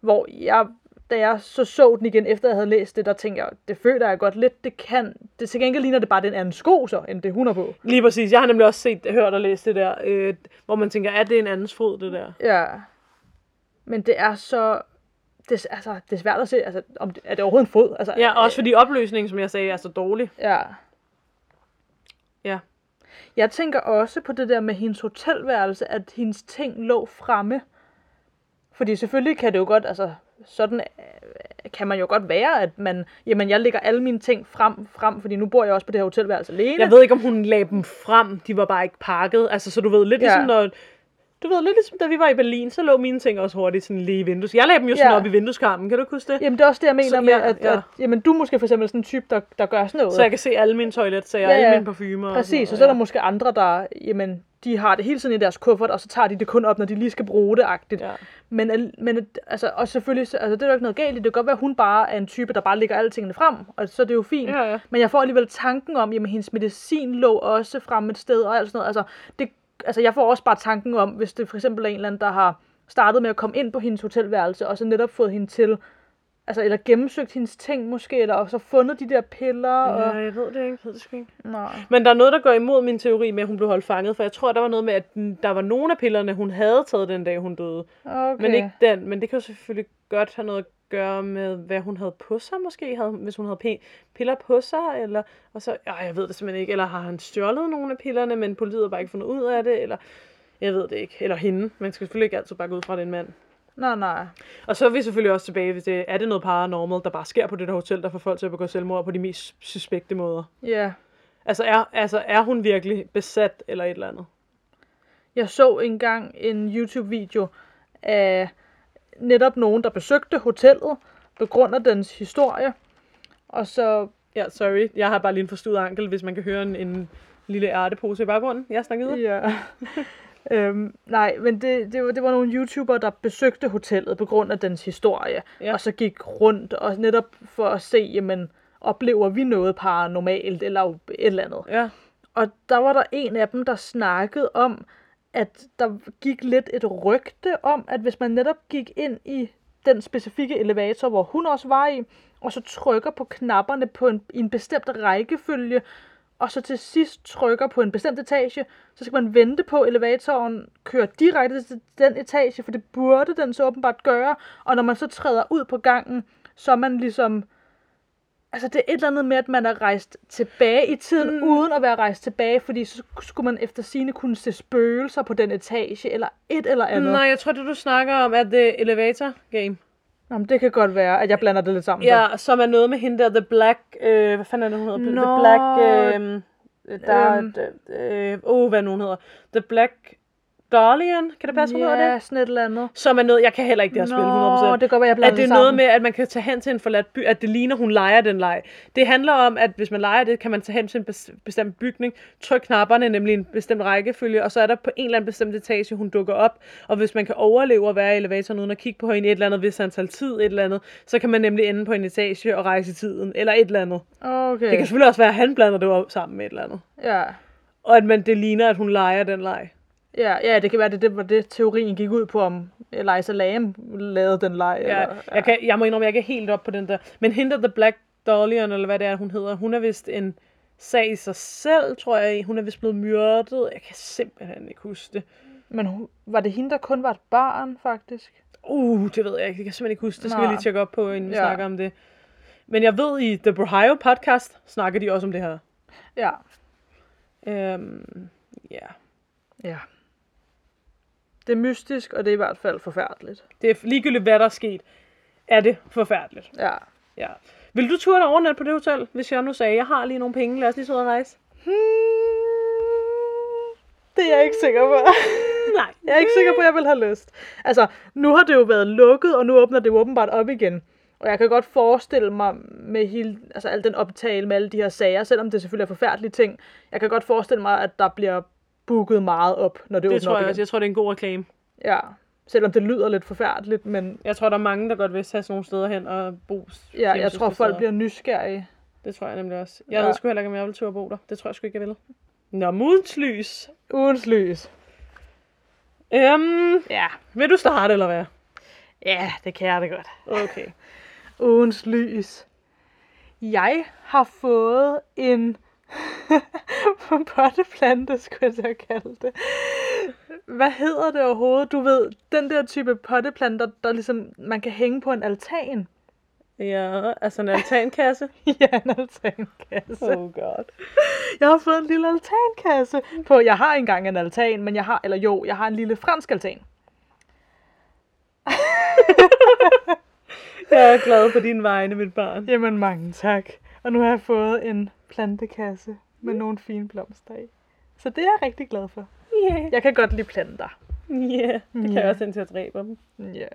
hvor jeg, da jeg så så den igen, efter jeg havde læst det, der tænkte jeg, det føler jeg godt lidt, det kan, det til gengæld ligner det bare den anden sko så, end det hun har på. Lige præcis. Jeg har nemlig også set, hørt og læst det der, øh, hvor man tænker, er det en andens fod, det der? Ja. Men det er så, det, altså, det er svært at se, altså, om det, er det overhovedet en fod? Altså, Ja, også fordi opløsningen, som jeg sagde, er så dårlig. Ja. Ja. Jeg tænker også på det der med hendes hotelværelse, at hendes ting lå fremme. Fordi selvfølgelig kan det jo godt, altså sådan øh, kan man jo godt være, at man, jamen jeg lægger alle mine ting frem, frem, fordi nu bor jeg også på det her hotelværelse alene. Jeg ved ikke, om hun lagde dem frem. De var bare ikke pakket. Altså, så du ved, lidt Ja. ligesom når... Du ved, lidt ligesom da vi var i Berlin, så lå mine ting også hurtigt sådan lige i vindues. Jeg lagde dem jo sådan Ja. op i vindueskarmen, kan du ikke huske det? Jamen det er også det, jeg mener Så- med, ja, at, ja. at jamen, du er måske for eksempel sådan en type, der, der gør sådan noget. Så jeg kan se alle mine toiletsager, Ja, alle ja. mine parfumer. Præcis, og og så er der måske andre, der, jamen, de har det hele tiden i deres kuffert, og så tager de det kun op, når de lige skal bruge det, agtigt. Ja. Men, men altså, og selvfølgelig, så- altså, det er jo ikke noget galt i. Det kan godt være, at hun bare er en type, der bare lægger alle tingene frem, og så er det jo fint. Ja, ja. Men jeg får alligevel tanken om, jamen hendes medicin lå også frem et sted, og alt sådan noget. Altså, det, altså, jeg får også bare tanken om, hvis det for eksempel er en eller anden, der har startet med at komme ind på hendes hotelværelse, og så netop fået hende til, altså, eller gennemsøgt hendes ting måske, eller og så fundet de der piller, og... Jeg ved det ikke. Jeg ved det ikke. Nej. Men der er noget, der går imod min teori med, at hun blev holdt fanget. For jeg tror, der var noget med, at der var nogle af pillerne, hun havde taget den dag, hun døde. Okay. Men ikke den. Men det kan jo selvfølgelig godt have noget at gøre med, hvad hun havde på sig måske. Havde, hvis hun havde p- piller på sig, eller... Og så, ja, jeg ved det simpelthen ikke. Eller har han stjålet nogle af pillerne, men politiet har bare ikke fundet ud af det, eller... Jeg ved det ikke. Eller hende. Man skal selvfølgelig ikke altid bare gå ud fra, at det er en mand. Nej, nej. Og så er vi selvfølgelig også tilbage ved det. Er det noget paranormal, der bare sker på det der hotel, der får folk til at begå selvmord på de mest suspekte måder? Ja. Altså er, altså er hun virkelig besat eller et eller andet? Jeg så engang en YouTube-video af netop nogen, der besøgte hotellet på grund af dens historie. Og så, Ja, sorry. Jeg har bare lige en forstuet ankel, hvis man kan høre en, en lille ærtepose i baggrunden. Jeg snakker videre. ja. øhm, nej, men det, det, var, det var nogle YouTubere, der besøgte hotellet på grund af dens historie. Ja. Og så gik rundt og netop for at se, jamen, oplever vi noget paranormalt eller et eller andet. Ja. Og der var der en af dem, der snakkede om, at der gik lidt et rygte om, at hvis man netop gik ind i den specifikke elevator, hvor hun også var i, og så trykker på knapperne på en, i en bestemt rækkefølge, og så til sidst trykker på en bestemt etage, så skal man vente på, at elevatoren kører direkte til den etage, for det burde den så åbenbart gøre. Og når man så træder ud på gangen, så er man ligesom... Altså det er et eller andet med, at man er rejst tilbage i tiden, mm. uden at være rejst tilbage, fordi så skulle man efter sine kunne se spøgelser på den etage, eller et eller andet. Nej, jeg tror, det du snakker om er The Elevator Game. Nå, men det kan godt være, at jeg blander det lidt sammen. så. Ja, som er noget med hende der, The Black... Øh, hvad fanden er det, hun hedder? Nå, The Black... Øh, der, øhm. øh, øh, oh, hvad nu hun hedder? The Black Dahlian, kan det passe, hun hedder Ja, det? sådan et eller andet. Som er noget, jeg kan heller ikke det her spil 100%. Nå, det være, jeg blander at det er sammen. noget med, at man kan tage hen til en forladt by, at det ligner, hun leger den leg. Det handler om, at hvis man leger det, kan man tage hen til en bes- bestemt bygning, trykke knapperne, nemlig en bestemt rækkefølge, og så er der på en eller anden bestemt etage, hun dukker op, og hvis man kan overleve at være i elevatoren uden at kigge på hende i et eller andet vis antal tid, et eller andet, så kan man nemlig ende på en etage og rejse i tiden, eller et eller andet. Okay. Det kan selvfølgelig også være, at han blander det op sammen med et eller andet. Ja. Og at man, det ligner, at hun leger den leg. Ja, ja, det kan være, det, det var det, teorien gik ud på, om Eliza Lam lavede den leg. Ja, eller, jeg, kan, jeg må indrømme, jeg er ikke helt op på den der. Men hende der, The Black Dahlian, eller hvad det er, hun hedder, hun er vist en sag i sig selv, tror jeg. Hun er vist blevet myrdet. Jeg kan simpelthen ikke huske det. Men hun, var det hende, der kun var et barn, faktisk? Uh, det ved jeg ikke. Det kan jeg simpelthen ikke huske. Det skal Nej. vi lige tjekke op på, inden vi Ja. snakker om det. Men jeg ved, i The Brohio podcast snakker de også om det her. Ja. Øhm, ja. Ja. Det er mystisk, og det er i hvert fald forfærdeligt. Det er ligegyldigt, hvad der er sket, er det forfærdeligt. Ja. Ja. Vil du turde overnatte på det hotel, hvis jeg nu sagde, jeg har lige nogle penge, lad os lige ud og rejse? Hmm, det er jeg ikke sikker på. Nej. Jeg er ikke sikker på, at jeg vil have lyst. Altså, nu har det jo været lukket, og nu åbner det jo åbenbart op igen. Og jeg kan godt forestille mig med hele, altså al den optale med alle de her sager, selvom det selvfølgelig er forfærdelige ting, jeg kan godt forestille mig, at der bliver booket meget op, når det, Det åbner tror op jeg igen. også. Jeg tror, det er en god reklame. Ja, selvom det lyder lidt forfærdeligt, men Jeg tror, der er mange, der godt vil tage sådan nogle steder hen og bo. ja, jeg tror, folk steder. bliver nysgerrige. Det tror jeg nemlig også. Jeg Ja. ved sgu heller ikke, om jeg vil turde bo der. Det tror jeg sgu ikke, jeg vil. Nå, modens lys. Ugens lys. Øhm, Ja. vil du starte, eller hvad? Ja, det kan jeg da godt. Okay. Ugens lys. Jeg har fået en potteplante, skulle jeg så kalde det. Hvad hedder det overhovedet? Du ved, den der type potteplanter, der ligesom man kan hænge på en altan. Ja, altså en altankasse. ja, en altankasse. oh god. Jeg har fået en lille altankasse på. Jeg har engang en altan, men jeg har, eller jo, jeg har en lille fransk altan. Jeg er glad på din vegne, mit barn. Jamen mange tak. Og nu har jeg fået en plantekasse med nogle fine blomster i. Så det er jeg rigtig glad for. Yeah. Jeg kan godt lide planter. Yeah. Det kan Ja. jeg også indtil at dræbe dem. Ja.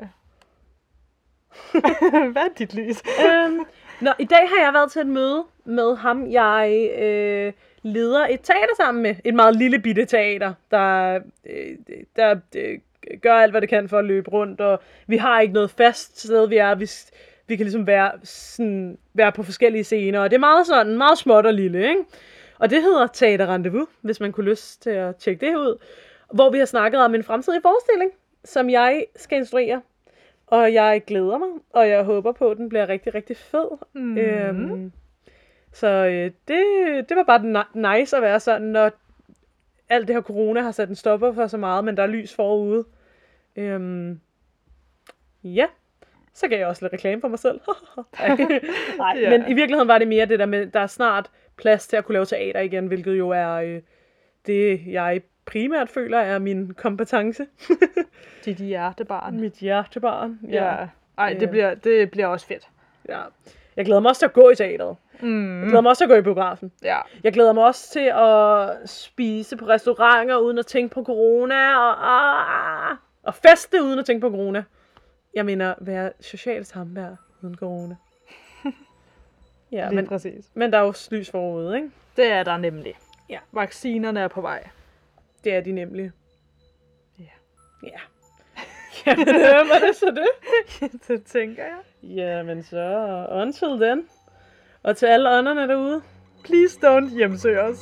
Hvad er dit lys? øhm, nå, i dag har jeg været til et møde med ham, jeg øh, leder et teater sammen med. Et meget lille bitte teater, der, øh, der øh, gør alt, hvad det kan for at løbe rundt. Og vi har ikke noget fast sted, vi er. Vi, vi kan ligesom være, sådan, være på forskellige scener. Og det er meget sådan, meget småt og lille, ikke? Og det hedder Teater Rendezvous, hvis man kunne lyst til at tjekke det ud. Hvor vi har snakket om en fremtidig forestilling, som jeg skal instruere. Og jeg glæder mig, og jeg håber på, at den bliver rigtig, rigtig fed. Mm. Øhm, så øh, det, det var bare ni- nice at være sådan, når alt det her corona har sat en stopper for så meget, men der er lys forude. Øhm, ja, så gav jeg også lidt reklame for mig selv. Nej, Ja. men i virkeligheden var det mere det der med, der er snart plads til at kunne lave teater igen, hvilket jo er øh, det, jeg primært føler er min kompetence. Dit hjertebarn. Mit hjertebarn. Ja. Ej, det Ja. bliver, det bliver også fedt. ja. Jeg glæder mig også til at gå i teateret. Mm. Jeg glæder mig også til at gå i biografen. Ja. Jeg glæder mig også til at spise på restauranter uden at tænke på corona. Og, ah, og feste uden at tænke på corona. Jeg mener, være socialt samvær uden corona. Ja, Lige men, præcis. men der er jo lys forude, ikke? Det er der nemlig. Ja. Vaccinerne er på vej. Det er de nemlig. Ja. Ja. Jamen, øh, var det så det? det tænker jeg. Jamen så, until then. Og til alle ånderne derude. Please don't hjemsøge os.